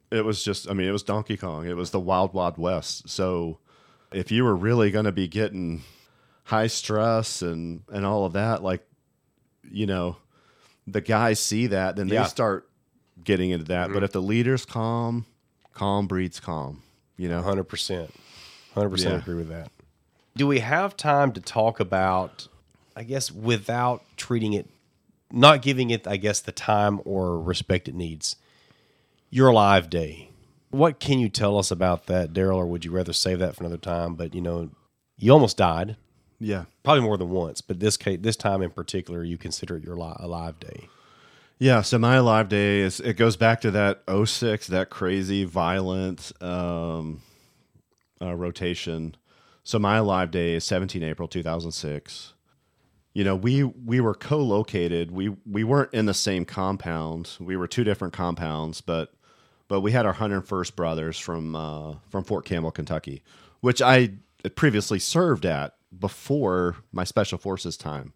it was just, I mean, it was Donkey Kong. It was the wild, wild west. So if you were really going to be getting high stress and, and all of that, like, you know, the guys see that, then Yeah. they start getting into that. But mm-hmm. if the leader's calm, calm breeds calm, you know? hundred percent, hundred percent agree with that. Do we have time to talk about? I guess without treating it, not giving it, I guess, the time or respect it needs. Your live day. What can you tell us about that, Daryl? Or would you rather save that for another time? But you know, you almost died, Yeah. probably more than once. But this case, this time in particular, you consider it your li- a live day. Yeah, so my live day is it goes back to that 06, that crazy violent um, uh, rotation. So my live day is 17 April 2006. You know, we we were co-located. We we weren't in the same compound. We were two different compounds, but but we had our 101st brothers from uh, from Fort Campbell, Kentucky, which I previously served at before my special forces time.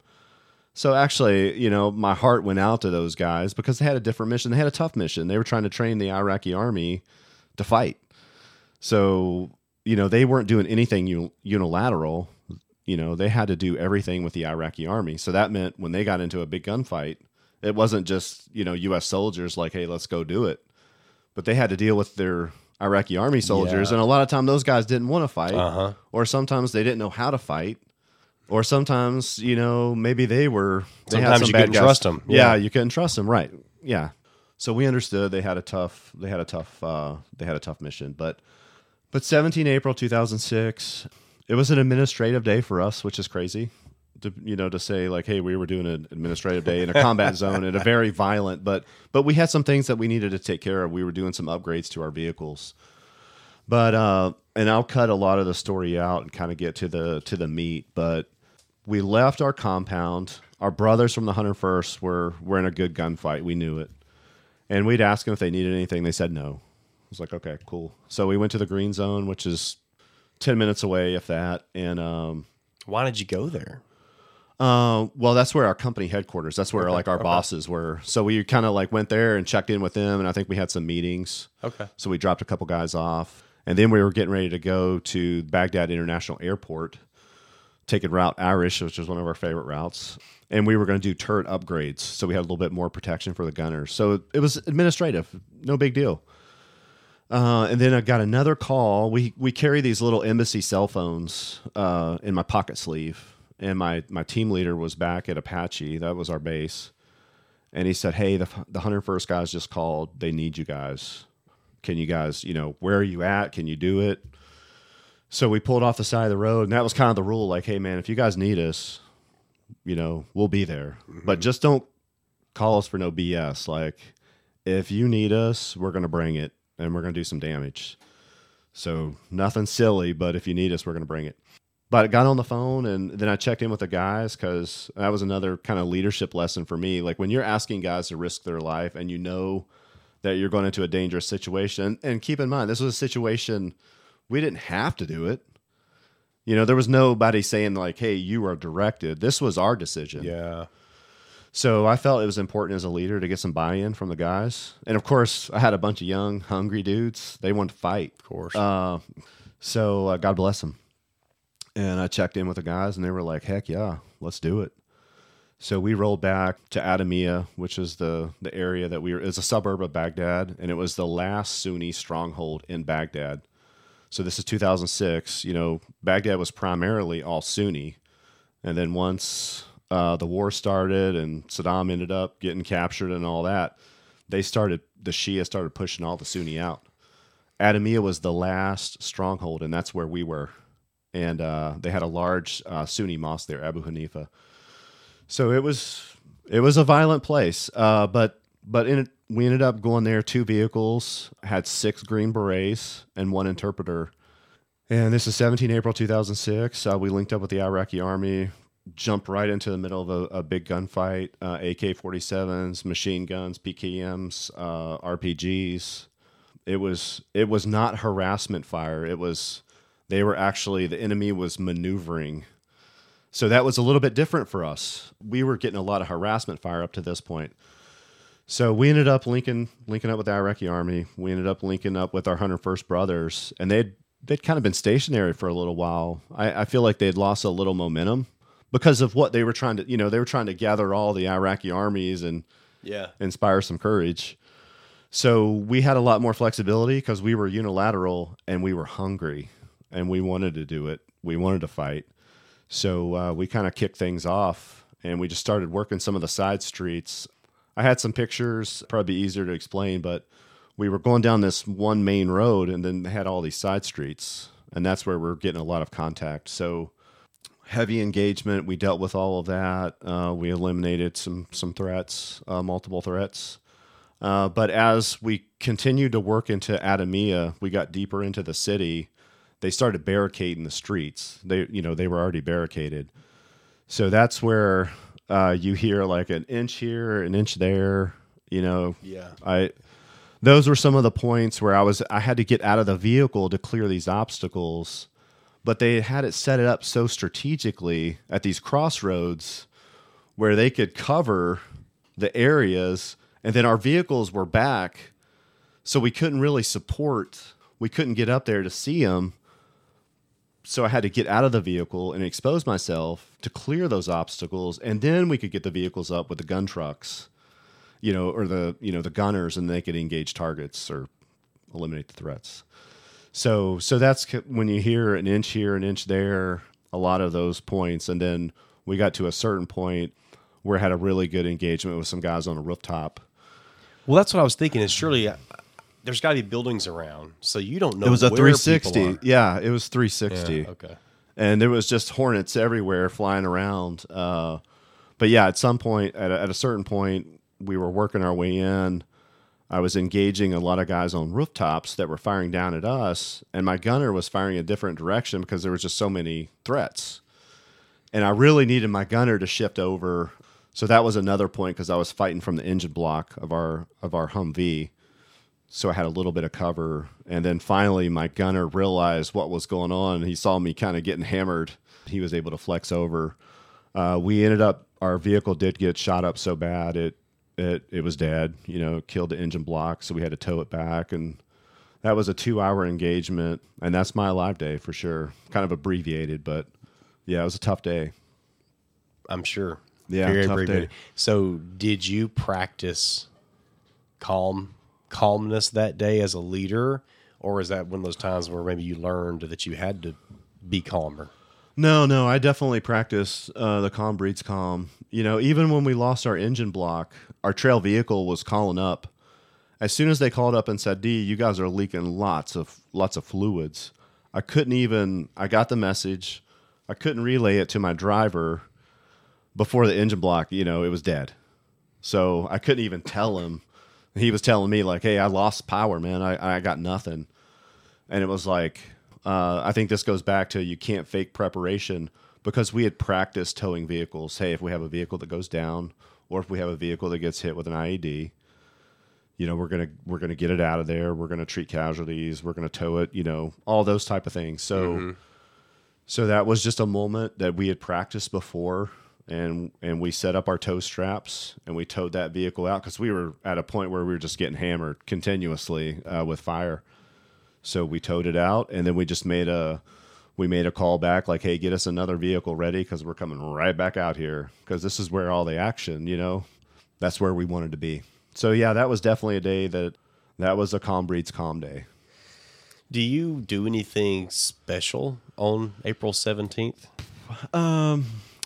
So actually, you know, my heart went out to those guys because they had a different mission. They had a tough mission. They were trying to train the Iraqi army to fight. So, you know, they weren't doing anything unilateral. You know, they had to do everything with the Iraqi army. So that meant when they got into a big gunfight, it wasn't just, you know, US soldiers like, "Hey, let's go do it." But they had to deal with their Iraqi army soldiers Yeah. and a lot of time those guys didn't want to fight Uh-huh. or sometimes they didn't know how to fight or sometimes you know maybe they were they Sometimes some you couldn't guys. trust 'em. yeah. Yeah. you couldn't trust them right yeah so we understood they had a tough they had a tough uh, they had a tough mission but but 17 april 2006 it was an administrative day for us which is crazy to you know to say like hey we were doing an administrative day in a combat [LAUGHS] zone in a very violent but but we had some things that we needed to take care of. We were doing some upgrades to our vehicles. But uh and I'll cut a lot of the story out and kind of get to the to the meat but we left our compound. Our brothers from the 101st were were in a good gunfight. We knew it. And we'd ask them if they needed anything. They said no. I was like okay cool. So we went to the green zone which is 10 minutes away if that. And um Why did you go there? Uh, well, that's where our company headquarters. That's where like our bosses were. So we kind of like went there and checked in with them, and I think we had some meetings. Okay. So we dropped a couple guys off, and then we were getting ready to go to Baghdad International Airport, taking route Irish, which was one of our favorite routes, and we were going to do turret upgrades. So we had a little bit more protection for the gunners. So it was administrative, no big deal. Uh, and then I got another call. We we carry these little embassy cell phones uh, in my pocket sleeve, and my my team leader was back at Apache. That was our base, and he said, "Hey, the the 101st guys just called. They need you guys. Can you guys, you know, where are you at? Can you do it?" So we pulled off the side of the road, and that was kind of the rule. Like, hey, man, if you guys need us, you know, we'll be there, mm-hmm. but just don't call us for no BS. Like, if you need us, we're gonna bring it, and we're gonna do some damage. So nothing silly, but if you need us, we're gonna bring it. But I got on the phone and then I checked in with the guys because that was another kind of leadership lesson for me. Like when you're asking guys to risk their life and you know that you're going into a dangerous situation, and keep in mind, this was a situation we didn't have to do it. You know, there was nobody saying, like, hey, you are directed. This was our decision. Yeah. So I felt it was important as a leader to get some buy in from the guys. And of course, I had a bunch of young, hungry dudes. They wanted to fight. Of course. Uh, so uh, God bless them. And I checked in with the guys, and they were like, "Heck yeah, let's do it." So we rolled back to Adhamiyah, which is the the area that we were. It's a suburb of Baghdad, and it was the last Sunni stronghold in Baghdad. So this is 2006. You know, Baghdad was primarily all Sunni, and then once uh, the war started and Saddam ended up getting captured and all that, they started the Shia started pushing all the Sunni out. Adhamiyah was the last stronghold, and that's where we were. And uh, they had a large uh, Sunni mosque there, Abu Hanifa. So it was it was a violent place, uh, but but in we ended up going there. Two vehicles had six green berets and one interpreter. And this is 17 April 2006. Uh, we linked up with the Iraqi army, jumped right into the middle of a, a big gunfight. Uh, AK 47s, machine guns, PKMs, uh, RPGs. It was it was not harassment fire. It was they were actually the enemy was maneuvering. So that was a little bit different for us. We were getting a lot of harassment fire up to this point. So we ended up linking linking up with the Iraqi army. We ended up linking up with our 101st brothers, and they'd they'd kind of been stationary for a little while. I, I feel like they'd lost a little momentum because of what they were trying to, you know, they were trying to gather all the Iraqi armies and yeah. inspire some courage. So we had a lot more flexibility because we were unilateral and we were hungry and we wanted to do it. We wanted to fight. So uh, we kind of kicked things off and we just started working some of the side streets. I had some pictures, probably easier to explain, but we were going down this one main road and then they had all these side streets. And that's where we're getting a lot of contact. So heavy engagement. We dealt with all of that. Uh, we eliminated some some threats, uh, multiple threats. Uh, but as we continued to work into Adhamiyah, we got deeper into the city. They started barricading the streets. They, you know, they were already barricaded. So that's where uh, you hear like an inch here, an inch there. You know, Yeah. I those were some of the points where I was I had to get out of the vehicle to clear these obstacles, but they had it set it up so strategically at these crossroads where they could cover the areas and then our vehicles were back so we couldn't really support we couldn't get up there to see them so I had to get out of the vehicle and expose myself to clear those obstacles, and then we could get the vehicles up with the gun trucks, you know, or the you know the gunners, and they could engage targets or eliminate the threats. So so that's when you hear an inch here, an inch there, a lot of those points, and then we got to a certain point where I had a really good engagement with some guys on a rooftop. Well, that's what I was thinking. Is surely uh, there's got to be buildings around, so you don't know. It was a where people 360. Yeah, it was 360. Yeah, okay. and there was just hornets everywhere flying around. Uh, but yeah, at some point, at a, at a certain point, we were working our way in. I was engaging a lot of guys on rooftops that were firing down at us, and my gunner was firing a different direction because there was just so many threats. And I really needed my gunner to shift over. So that was another point because I was fighting from the engine block of our of our Humvee so I had a little bit of cover. And then finally, my gunner realized what was going on. He saw me kind of getting hammered. He was able to flex over. Uh, we ended up, our vehicle did get shot up so bad it it it was dead. You know, killed the engine block, so we had to tow it back, and that was a two hour engagement. And that's my live day for sure. Kind of abbreviated, but yeah, it was a tough day. I'm sure. Yeah, Very abbreviated. day. So, did you practice calm calmness that day as a leader, or is that one of those times where maybe you learned that you had to be calmer? No, no, I definitely practice uh, the calm breeds calm. You know, even when we lost our engine block, our trail vehicle was calling up. As soon as they called up and said, "D, you guys are leaking lots of lots of fluids," I couldn't even. I got the message. I couldn't relay it to my driver before the engine block. You know, it was dead. So I couldn't even tell him. He was telling me like, "Hey, I lost power, man. I I got nothing." and it was like uh, I think this goes back to you can't fake preparation because we had practiced towing vehicles. Hey, if we have a vehicle that goes down, or if we have a vehicle that gets hit with an IED, you know we're gonna we're gonna get it out of there. We're gonna treat casualties. We're gonna tow it. You know all those type of things. So so that was just a moment that we had practiced before. And, and we set up our tow straps and we towed that vehicle out because we were at a point where we were just getting hammered continuously uh, with fire. So we towed it out, and then we just made a we made a call back like, "Hey, get us another vehicle ready because we're coming right back out here because this is where all the action, you know, that's where we wanted to be." So yeah, that was definitely a day that that was a calm breeds calm day. Do you do anything special on April 17th?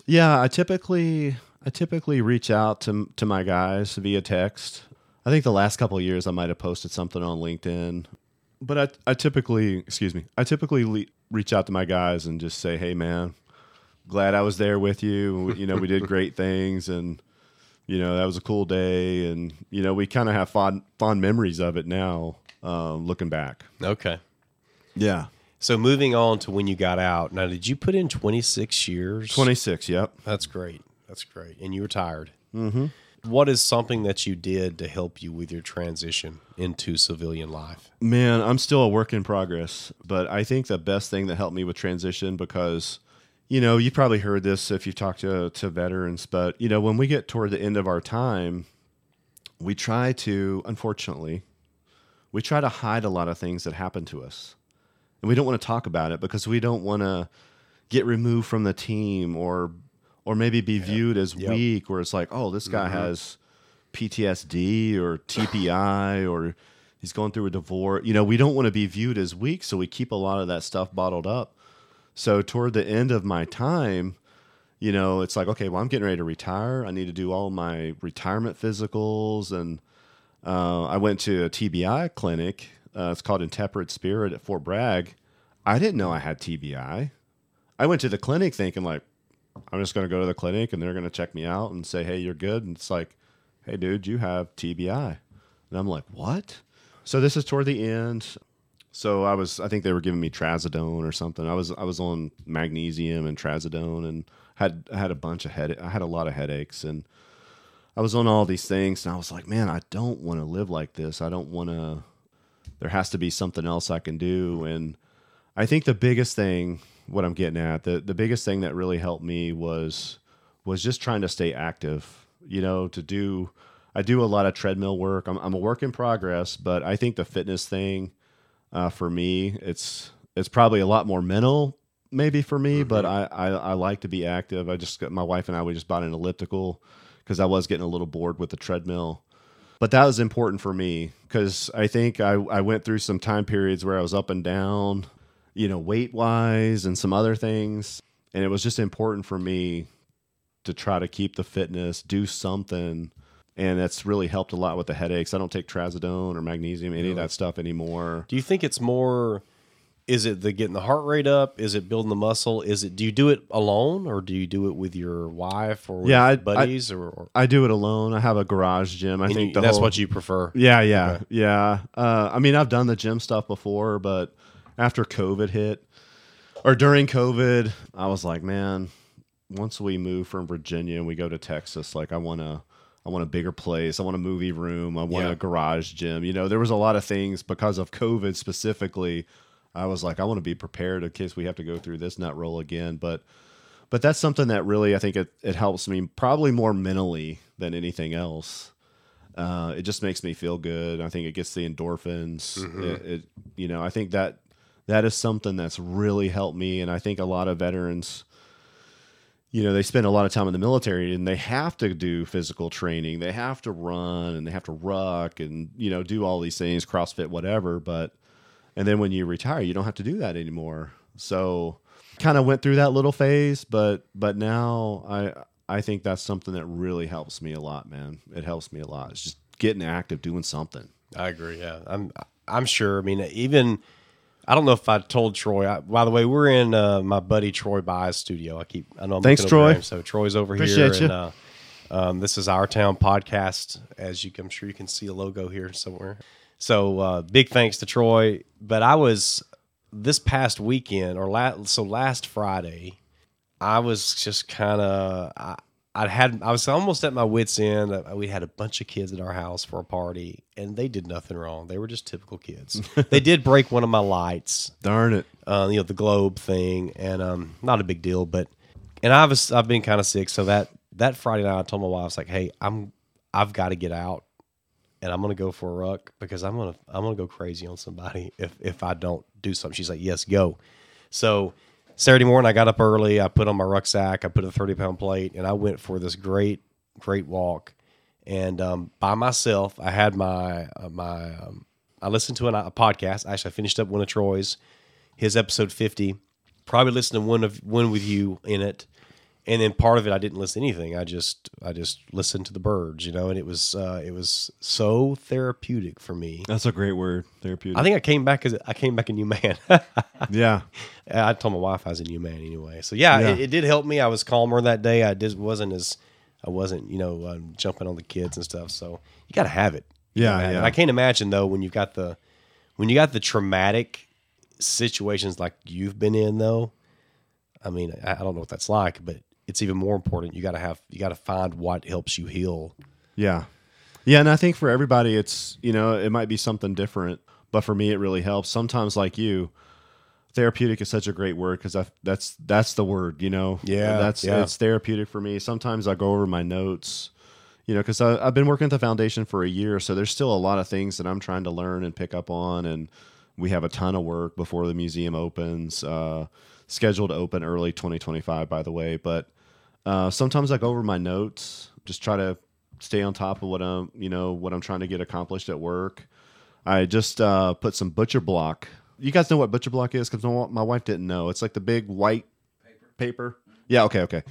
Yeah, I typically I typically reach out to to my guys via text. I think the last couple of years I might have posted something on LinkedIn, but I I typically excuse me I typically le- reach out to my guys and just say, hey man, glad I was there with you. You know, we did great [LAUGHS] things and. You know that was a cool day, and you know we kind of have fond fond memories of it now, uh, looking back. Okay. Yeah, So, moving on to when you got out. Now, did you put in 26 years? twenty six. Yep. That's great. That's great. And you retired. Mm-hmm. What is something that you did to help you with your transition into civilian life? Man, I'm still a work in progress, but I think the best thing that helped me with transition because you know, you've probably heard this if you've talked to to veterans, but you know, when we get toward the end of our time, we try to unfortunately we try to hide a lot of things that happen to us. And we don't want to talk about it because we don't want to get removed from the team or or maybe be viewed as Yep. weak or it's like, "Oh, this guy has PTSD or TBI or he's going through a divorce. You know, we don't want to be viewed as weak, so we keep a lot of that stuff bottled up. So toward the end of my time, you know, it's like, okay, well, I'm getting ready to retire. I need to do all my retirement physicals, and uh, I went to a TBI clinic. Uh, it's called Intrepid Spirit at Fort Bragg. I didn't know I had TBI. I went to the clinic thinking like, I'm just going to go to the clinic and they're going to check me out and say, hey, you're good. And it's like, hey, dude, you have TBI. And I'm like, what? So this is toward the end. So I was, I think they were giving me trazodone or something. I was, I was on magnesium and trazodone and had, I had a bunch of head, I had a lot of headaches and I was on all these things and I was like, man, I don't want to live like this. I don't want to, there has to be something else I can do. And I think the biggest thing, what I'm getting at, the, the biggest thing that really helped me was, was just trying to stay active, you know, to do, I do a lot of treadmill work. I'm, I'm a work in progress, but I think the fitness thing, uh, for me, it's, it's probably a lot more mental maybe for me, but I, I I like to be active. I just got my wife and I we just bought an elliptical because I was getting a little bored with the treadmill. But that was important for me because I think I, I went through some time periods where I was up and down, you know, weight wise and some other things. And it was just important for me to try to keep the fitness, do something. And that's really helped a lot with the headaches. I don't take trazodone or magnesium, any of that stuff anymore. Do you think it's more? Is it the getting the heart rate up? Is it building the muscle? Is it? Do you do it alone, or do you do it with your wife or with Yeah, I- I- buddies, or, or I do it alone. I have a garage gym. I think you- the that's whole- what you prefer? Yeah, yeah, yeah. Uh, I mean, I've done the gym stuff before, but after COVID hit, or during COVID, I was like, man, once we move from Virginia and we go to Texas, like I want to. I want a bigger place. I want a movie room. I want Yeah. a garage gym. You know, there was a lot of things because of COVID specifically. I was like, I want to be prepared in case we have to go through this nut roll again. But, but that's something that really I think it, it helps me probably more mentally than anything else. Uh, it just makes me feel good. I think it gets the endorphins. It, it, you know, I think that that is something that's really helped me, and I think a lot of veterans, you know, they spend a lot of time in the military and they have to do physical training. They have to run and they have to ruck and you know do all these things, CrossFit, whatever. But and then when you retire, you don't have to do that anymore. So kind of went through that little phase, but but now I I think that's something that really helps me a lot, man. It helps me a lot. It's just getting active, doing something. I agree. Yeah, I'm. I'm sure. I mean, even I don't know if I told Troy. I, by the way, we're in uh, my buddy Troy Byes' studio. I keep. I know. I'm Thanks, Troy. him. So Troy's over here, Appreciate you. and uh, um, this is our town podcast. As you, I'm sure you can see a logo here somewhere. So uh, big thanks to Troy. But I was this past weekend or last so last Friday, I was just kind of I, I had I was almost at my wits end. We had a bunch of kids at our house for a party, and they did nothing wrong. They were just typical kids. [LAUGHS] they did break one of my lights, Darn it. uh, you know, the globe thing, and um, not a big deal. But and I was I've been kind of sick, so that that Friday night I told my wife I was like, hey, I'm I've got to get out, and I'm gonna go for a ruck because I'm gonna I'm gonna go crazy on somebody [LAUGHS] if if I don't do something. She's like, yes, go. So Saturday morning, I got up early. I put on my rucksack. I put a 30 pound plate, and I went for this great, great walk. And um, by myself, I had my uh, my um, I listened to an, a podcast. Actually, I finished up one of Troy's, his episode 50. Probably listened to one of one with you in it, and then part of it I didn't listen to anything. I just I just listened to the birds, you know, and it was uh, it was so therapeutic for me. That's a great word. Therapeutic. I think I came back as I came back a new man. [LAUGHS] yeah. I told my wife I was a new man anyway. So yeah, Yeah. It, it did help me. I was calmer that day. I just wasn't as I wasn't you know um, jumping on the kids and stuff. So you got to have it. Yeah, it. yeah. I can't imagine though when you've got the when you got the traumatic situations like you've been in though. I mean, I, I don't know what that's like, but it's even more important. You got to have you got to find what helps you heal. Yeah. Yeah, and I think for everybody it's, you know, it might be something different, but for me it really helps. Sometimes like you, therapeutic is such a great word cuz that's that's the word, you know. Yeah, That's yeah. it's therapeutic for me. Sometimes I go over my notes, you know, cuz I've been working at the foundation for a year, so there's still a lot of things that I'm trying to learn and pick up on and we have a ton of work before the museum opens. Uh scheduled to open early 2025 by the way, but uh, sometimes I go over my notes, just try to stay on top of what I'm, you know, what I'm trying to get accomplished at work. I just uh, put some butcher block. You guys know what butcher block is? Because my, wife didn't know. It's like the big white paper. Yeah. Okay. Okay.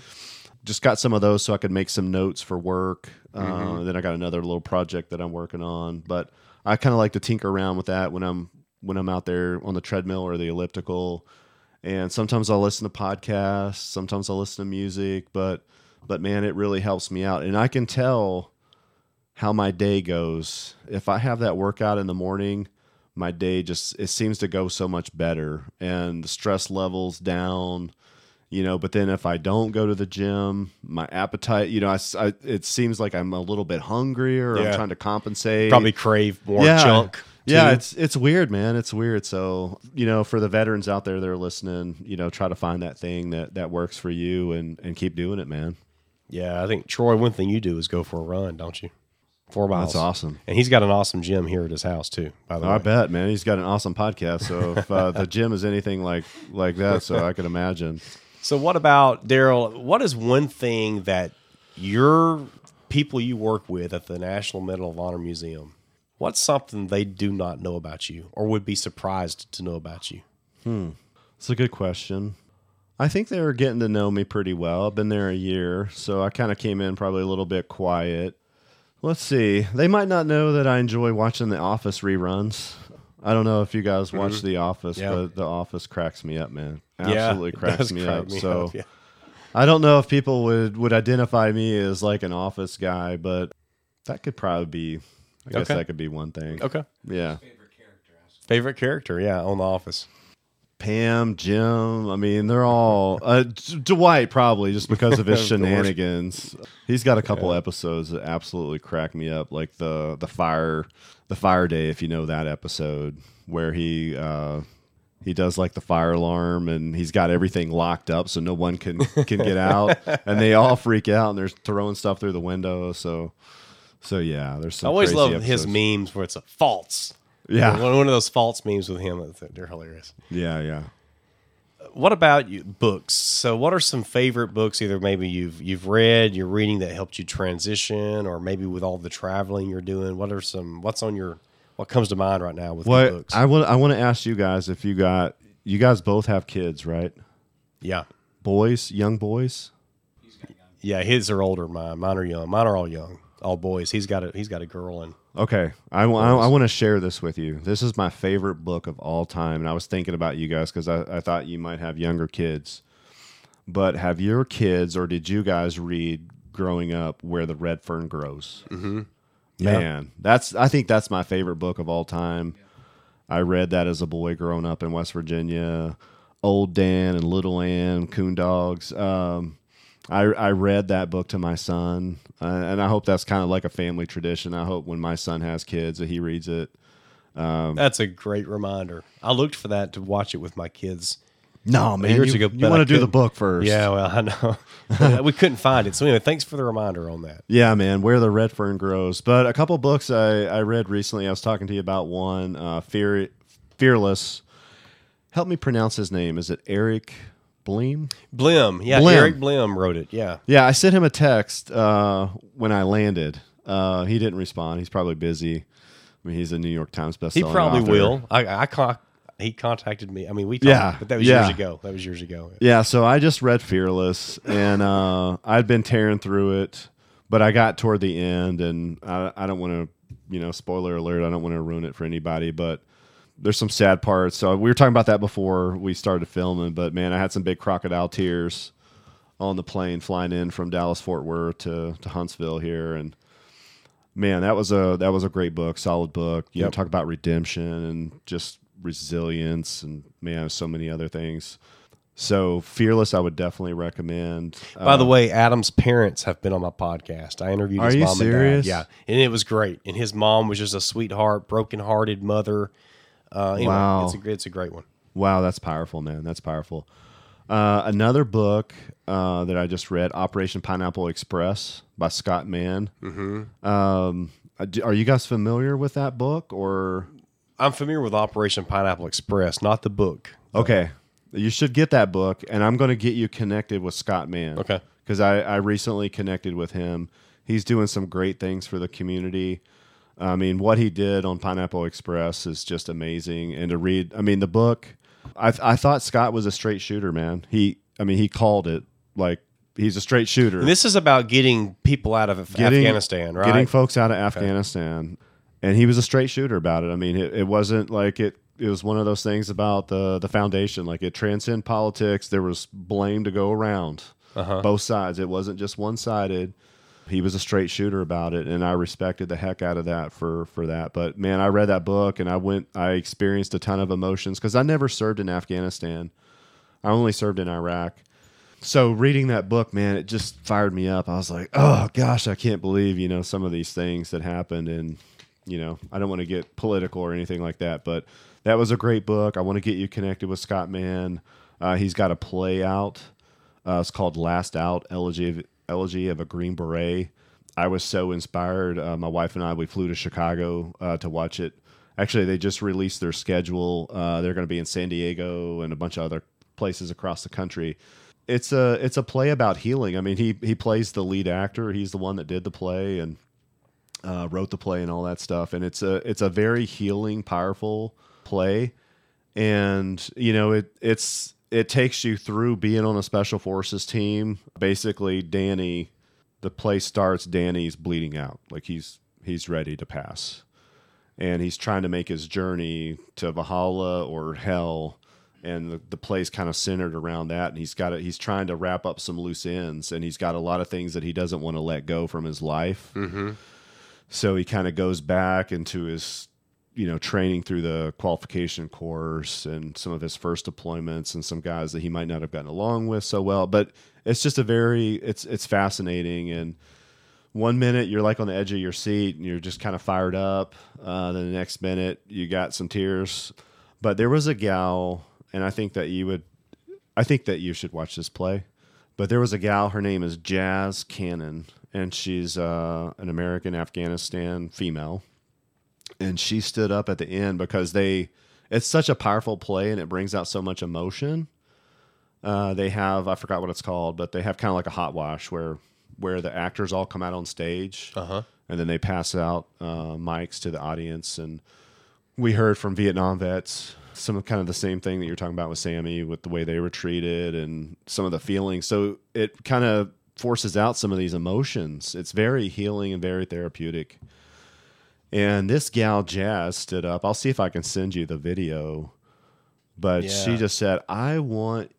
Just got some of those so I could make some notes for work. Uh, then I got another little project that I'm working on, but I kind of like to tinker around with that when I'm when I'm out there on the treadmill or the elliptical and sometimes I'll listen to podcasts, sometimes I'll listen to music, but but man, it really helps me out, and I can tell how my day goes if I have that workout in the morning. My day just it seems to go so much better, and the stress levels down. You know, but then if I don't go to the gym, my appetite, you know, I, I- it seems like I'm a little bit hungrier. Or Yeah. I'm trying to compensate. Probably crave more Yeah. junk. Yeah, too. it's it's weird, man. It's weird. So you know, for the veterans out there that are listening, you know, try to find that thing that that works for you and and keep doing it, man. yeah. I think Troy. One thing you do is go for a run, don't you? Four miles. That's awesome. And he's got an awesome gym here at his house too. By the I way, I bet, man. He's got an awesome podcast. So if uh, the gym is anything like like that, so I could imagine. So, what about Daryl? What is one thing that your people you work with at the National Medal of Honor Museum? What's something they do not know about you, or would be surprised to know about you? Hmm. It's a good question. I think they were getting to know me pretty well. I've been there a year, so I kind of came in probably a little bit quiet. Let's see. They might not know that I enjoy watching the Office reruns. I don't know if you guys mm-hmm. watch The Office, Yeah. but The Office cracks me up, man. Absolutely it cracks me up. me so up, yeah. I don't know if people would would identify me as like an Office guy, but that could probably be. I guess Okay. that could be one thing. Okay. Yeah. Favorite character? Yeah, on The Office. Pam, Jim. I mean, they're all [LAUGHS] uh, D- Dwight probably just because of [LAUGHS] his Of course. shenanigans. He's got a couple episodes that absolutely crack me up, like the the fire the fire day, if you know that episode where he uh, he does like the fire alarm and he's got everything locked up so no one can can get out, [LAUGHS] and they all freak out and they're throwing stuff through the window. So so yeah, there's some. I always love his memes where it's a false. Yeah. one, one of those false memes with him. They're hilarious. Yeah, yeah. What about you? Books. So, what are some favorite books? Either maybe you've you've read, you're reading that helped you transition, or maybe with all the traveling you're doing. What are some? What's on your? What comes to mind right now with What books? I want I want to ask you guys if you got you guys both have kids, right? yeah, Boys, young boys. yeah. His are older. Mine, mine are young. Mine are all young, all boys. He's got a he's got a girl, and Okay, I, want to share this with you. This is my favorite book of all time, and I was thinking about you guys because I, I thought you might have younger kids. But have your kids, or did you guys read growing up where the red fern grows? Mm-hmm. Yeah. Man, that's I think that's my favorite book of all time. I read that as a boy growing up in West Virginia. Old Dan and Little Ann, Coon Dogs. Um, I, I read that book to my son, uh, and I hope that's kind of like a family tradition. I hope when my son has kids that he reads it. that's a great reminder. I looked for that to watch it with my kids. No, man, years you, ago, you want to do the book first. Yeah, well, I know [LAUGHS] we couldn't find it. So anyway, thanks for the reminder on that. Yeah, man, where the red fern grows. But a couple books I, I read recently. I was talking to you about one, uh, Fear, Fearless. Help me pronounce his name. Is it Eric Bleem? Blehm, yeah, Blehm. Eric Blehm wrote it. Yeah, Yeah, I sent him a text uh, when I landed. Uh, he didn't respond. He's probably busy. I mean, he's a New York Times bestseller. he probably author. will. I, I con- he contacted me. I mean, we talked, Yeah, but that was yeah. years ago. That was years ago. Yeah, so I just read Fearless, and uh, I'd been tearing through it, but I got toward the end, and I, I don't want to, you know, spoiler alert. I don't want to ruin it for anybody, but there's some sad parts. So we were talking about that before we started filming, but man, I had some big crocodile tears on the plane flying in from Dallas Fort Worth to to Huntsville here, and man, that was a that was a great book, solid book. You know, talk about redemption and just resilience, and man, so many other things. So fearless, I would definitely recommend. By the Uh, way, Adam's parents have been on my podcast. I interviewed his mom serious? and dad. Yeah, and it was great. And his mom was just a sweetheart, broken-hearted mother. Uh, anyway, Wow. it's a it's a great one. wow, that's powerful, man. That's powerful. Uh, another book uh, that I just read, Operation Pineapple Express by Scott Mann. Mm-hmm. Um, uh, are you guys familiar with that book or? I'm familiar with Operation Pineapple Express, not the book. Okay, you should get that book, and I'm going to get you connected with Scott Mann. Okay. because I, I recently connected with him. He's doing some great things for the community. I mean, what he did on Pineapple Express is just amazing. And to read, I mean, the book, I, I thought Scott was a straight shooter, man. He, I mean, he called it like he's a straight shooter. And this is about getting people out of Getting- Afghanistan, right? Getting folks out of Afghanistan, and he was a straight shooter about it. I mean, it, it wasn't like it. It was one of those things about the the foundation, like it transcend politics. There was blame to go around, Uh-huh. both sides. It wasn't just one sided. He was a straight shooter about it, and I respected the heck out of that for for that. But man, I read that book and I went. I experienced a ton of emotions because I never served in Afghanistan. I only served in Iraq. So reading that book, man, it just fired me up. I was like, oh gosh, I can't believe you know some of these things that happened, and you know I don't want to get political or anything like that, but that was a great book. I want to get you connected with Scott Mann. Uh, he's got a play out. Uh, it's called Last Out: Elegy of, Elegy of a Green Beret. I was so inspired. Uh, my wife and I we flew to Chicago uh, to watch it. Actually, they just released their schedule. Uh, they're going to be in San Diego and a bunch of other places across the country. It's a it's a play about healing. I mean, he he plays the lead actor. He's the one that did the play and uh, wrote the play and all that stuff. And it's a it's a very healing, powerful play. And you know, it it's it takes you through being on a special forces team. Basically, Danny, the play starts. Danny's bleeding out, like he's he's ready to pass, and he's trying to make his journey to Valhalla or hell. And the, the play's kind of centered around that, and he's got it. He's trying to wrap up some loose ends, and he's got a lot of things that he doesn't want to let go from his life. Mm-hmm. So he kind of goes back into his you know training through the qualification course and some of his first deployments and some guys that he might not have gotten along with so well. But it's just a very it's it's fascinating. And one minute you're like on the edge of your seat and you're just kind of fired up uh, then the next minute you got some tears. But there was a gal and i think that you would i think that you should watch this play but there was a gal her name is jazz cannon and she's uh, an american afghanistan female and she stood up at the end because they it's such a powerful play and it brings out so much emotion. Uh, they have I forgot what it's called, but they have kind of like a hot wash where where the actors all come out on stage Uh-huh. and then they pass out uh, mics to the audience. And we heard from Vietnam vets some of kind of the same thing that you're talking about with Sammy with the way they were treated and some of the feelings. So it kind of forces out some of these emotions. It's very healing and very therapeutic. And this gal Jazz stood up. I'll see if I can send you the video. But she just said, I want,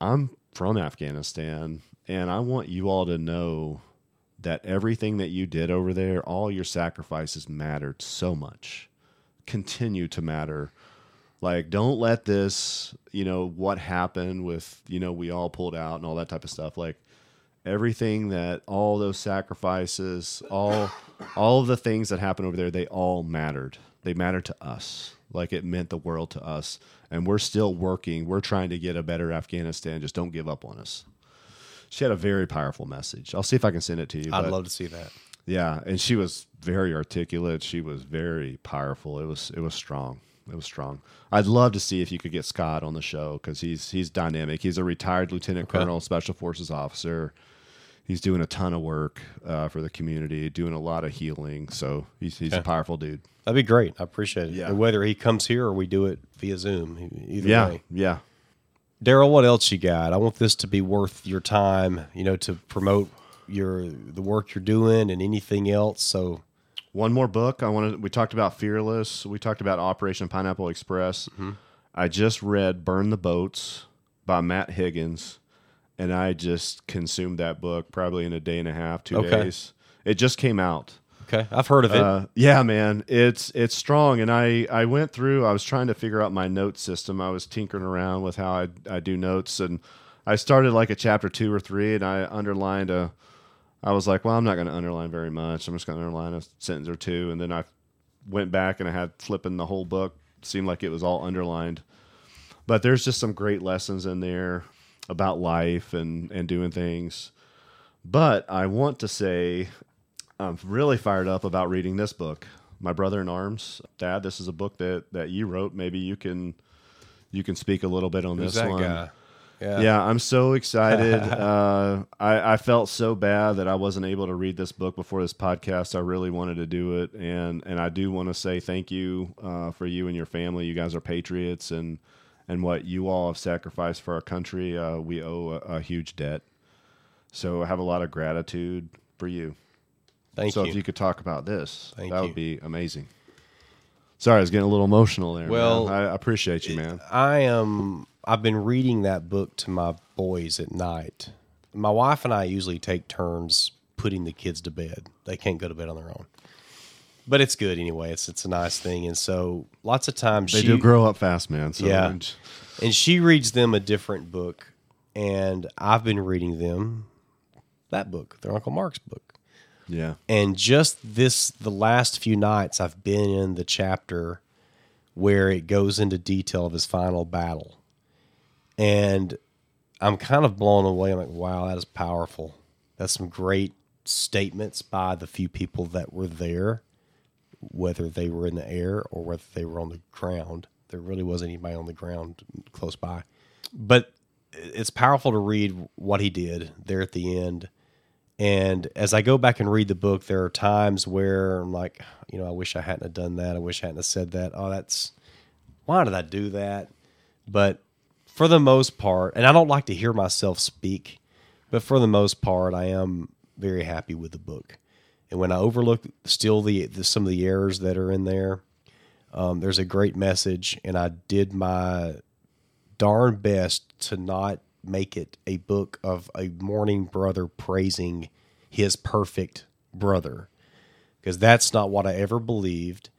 I'm from Afghanistan, and I want you all to know that everything that you did over there, all your sacrifices mattered so much, continue to matter. Like, don't let this, you know, what happened with, you know, we all pulled out and all that type of stuff. Like, everything that all those sacrifices, all all of the things that happened over there, they all mattered. They mattered to us. Like it meant the world to us. And we're still working. We're trying to get a better Afghanistan. Just don't give up on us. She had a very powerful message. I'll see if I can send it to you. I'd but- love to see that. yeah, and she was very articulate. She was very powerful. It was it was strong. It was strong. I'd love to see if you could get Scott on the show because he's he's dynamic. He's a retired lieutenant Okay. colonel, special forces officer. He's doing a ton of work uh, for the community, doing a lot of healing. So he's he's a powerful dude. That'd be great. I appreciate it. Yeah. And whether he comes here or we do it via Zoom, either Yeah, way. yeah. Daryl, what else you got? I want this to be worth your time, you know, to promote your the work you're doing and anything else. So One more book. I wanted. We talked about Fearless. We talked about Operation Pineapple Express. Mm-hmm. I just read Burn the Boats by Matt Higgins, and I just consumed that book probably in a day and a half, two Okay. days. It just came out. okay, I've heard of it. Uh, yeah, man, it's it's strong. And I I went through. I was trying to figure out my note system. I was tinkering around with how I I do notes, and I started like a chapter two or three, and I underlined a. I was like, well, I'm not going to underline very much. I'm just going to underline a sentence or two, and then I went back and I had flipping the whole book. Seemed like it was all underlined, but there's just some great lessons in there about life and and doing things. But I want to say I'm really fired up about reading this book, My Brother in Arms. Dad, this is a book that that you wrote. Maybe you can you can speak a little bit on Who's this one. guy? Yeah. Yeah, I'm so excited. [LAUGHS] uh, I, I felt so bad that I wasn't able to read this book before this podcast. I really wanted to do it, and and I do want to say thank you uh, for you and your family. You guys are patriots, and and what you all have sacrificed for our country. Uh, we owe a, a huge debt. So I have a lot of gratitude for you. Thank so you. So if you could talk about this, Thank that you. would be amazing. Sorry, I was getting a little emotional there. Well, man. I I appreciate you, man. I am. I've been reading that book to my boys at night. My wife and I usually take turns putting the kids to bed. They can't go to bed on their own, but it's good anyway. It's it's a nice thing, and so lots of times They she, do grow up fast, man. So Yeah. and she reads them a different book, and I've been reading them that book, their Uncle Mark's book. yeah. And just this, the last few nights, I've been in the chapter where it goes into detail of his final battle. And I'm kind of blown away. I'm like, wow, that is powerful. That's some great statements by the few people that were there, whether they were in the air or whether they were on the ground. There really wasn't anybody on the ground close by. But it's powerful to read what he did there at the end. And as I go back and read the book, there are times where I'm like, you know, I wish I hadn't have done that. I wish I hadn't have said that. Oh, that's why did I do that? But for the most part, and I don't like to hear myself speak, but for the most part, I am very happy with the book. And when I overlook still the, the some of the errors that are in there, um, there's a great message, and I did my darn best to not make it a book of a mourning brother praising his perfect brother because that's not what I ever believed.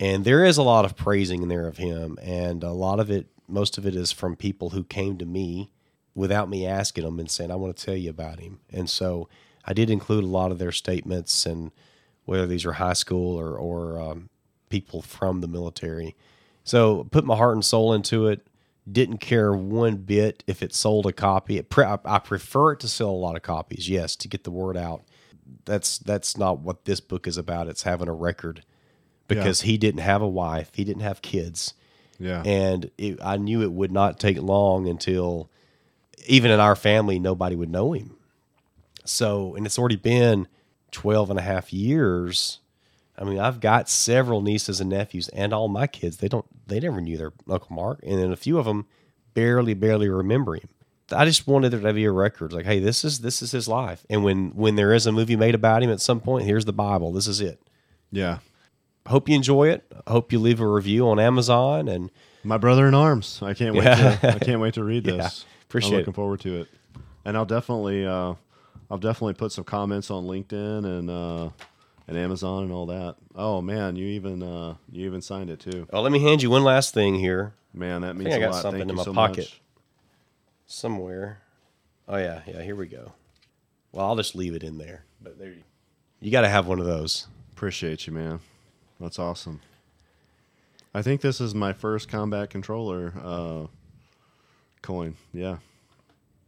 And there is a lot of praising in there of him, and a lot of it, most of it is from people who came to me without me asking them and saying, I want to tell you about him. And so I did include a lot of their statements, and whether these are high school or, or um, people from the military. So put my heart and soul into it didn't care one bit if it sold a copy. Pre- I prefer it to sell a lot of copies, yes, to get the word out. That's that's not what this book is about. It's having a record because yeah. he didn't have a wife, he didn't have kids, yeah, and it, I knew it would not take long until even in our family nobody would know him. So, and it's already been 12 and a half years I mean, I've got several nieces and nephews, and all my kids. They don't. They never knew their Uncle Mark, and then a few of them barely, barely remember him. I just wanted there to be a record, like, hey, this is this is his life. And when when there is a movie made about him at some point, here's the Bible. This is it. Yeah. Hope you enjoy it. Hope you leave a review on Amazon and my brother in arms. I can't wait. Yeah. To, I can't wait to read [LAUGHS] this. Yeah, appreciate. I'm looking it. forward to it, and I'll definitely, uh, I'll definitely put some comments on LinkedIn and. Uh, and Amazon and all that. Oh man, you even uh, you even signed it too. Oh, let me hand you one last thing here. Man, that means I, I got lot. something Thank in my so pocket much. somewhere. Oh yeah, yeah. Here we go. Well, I'll just leave it in there. But there, you, you got to have one of those. Appreciate you, man. That's awesome. I think this is my first combat controller uh, coin. Yeah.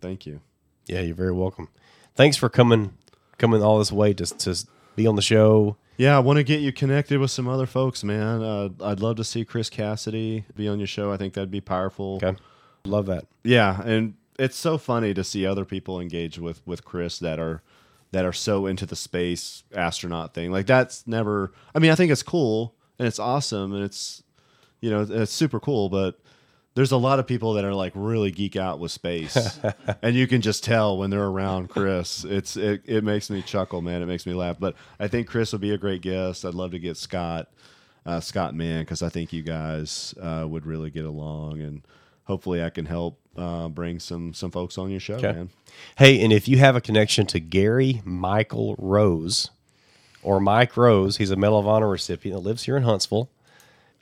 Thank you. Yeah, you're very welcome. Thanks for coming coming all this way to to be on the show. Yeah, I want to get you connected with some other folks, man. Uh, I'd love to see Chris Cassidy be on your show. I think that'd be powerful. Okay, love that. Yeah, and it's so funny to see other people engage with with Chris that are that are so into the space astronaut thing. Like that's never. I mean, I think it's cool and it's awesome and it's you know it's super cool, but there's a lot of people that are like really geek out with space, [LAUGHS] and you can just tell when they're around Chris. It's it, it makes me chuckle, man. It makes me laugh. But I think Chris would be a great guest. I'd love to get Scott, uh, Scott man because I think you guys uh, would really get along, and hopefully I can help uh, bring some some folks on your show, okay. man. Hey, and if you have a connection to Gary Michael Rose or Mike Rose, he's a Medal of Honor recipient that lives here in Huntsville.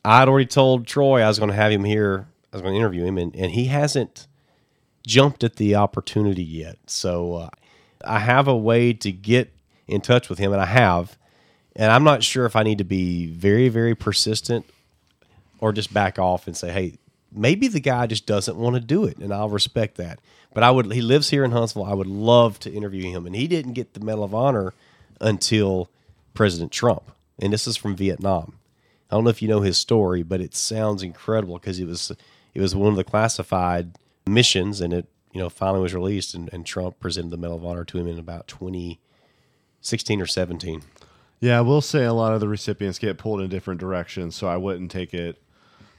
I'd already told Troy I was going to have him here was going to interview him, and, and he hasn't jumped at the opportunity yet. So uh, I have a way to get in touch with him, and I have. And I'm not sure if I need to be very, very persistent or just back off and say, hey, maybe the guy just doesn't want to do it, and I'll respect that. But I would. He lives here in Huntsville. I would love to interview him, and he didn't get the Medal of Honor until President Trump, and this is from Vietnam. I don't know if you know his story, but it sounds incredible because it was it was one of the classified missions, and it you know finally was released, and, and Trump presented the Medal of Honor to him in about 2016 or 17. Yeah, I will say a lot of the recipients get pulled in different directions, so I wouldn't take it.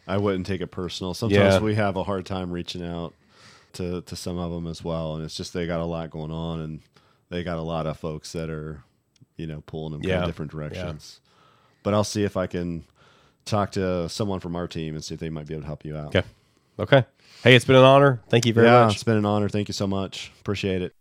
I wouldn't take it personal. Sometimes Yeah. we have a hard time reaching out to to some of them as well, and it's just they got a lot going on, and they got a lot of folks that are, you know, pulling them Yeah. in different directions. But I'll see if I can talk to someone from our team and see if they might be able to help you out. Okay. Okay. Hey, it's been an honor. Thank you very yeah, much. it's been an honor. Thank you so much. Appreciate it.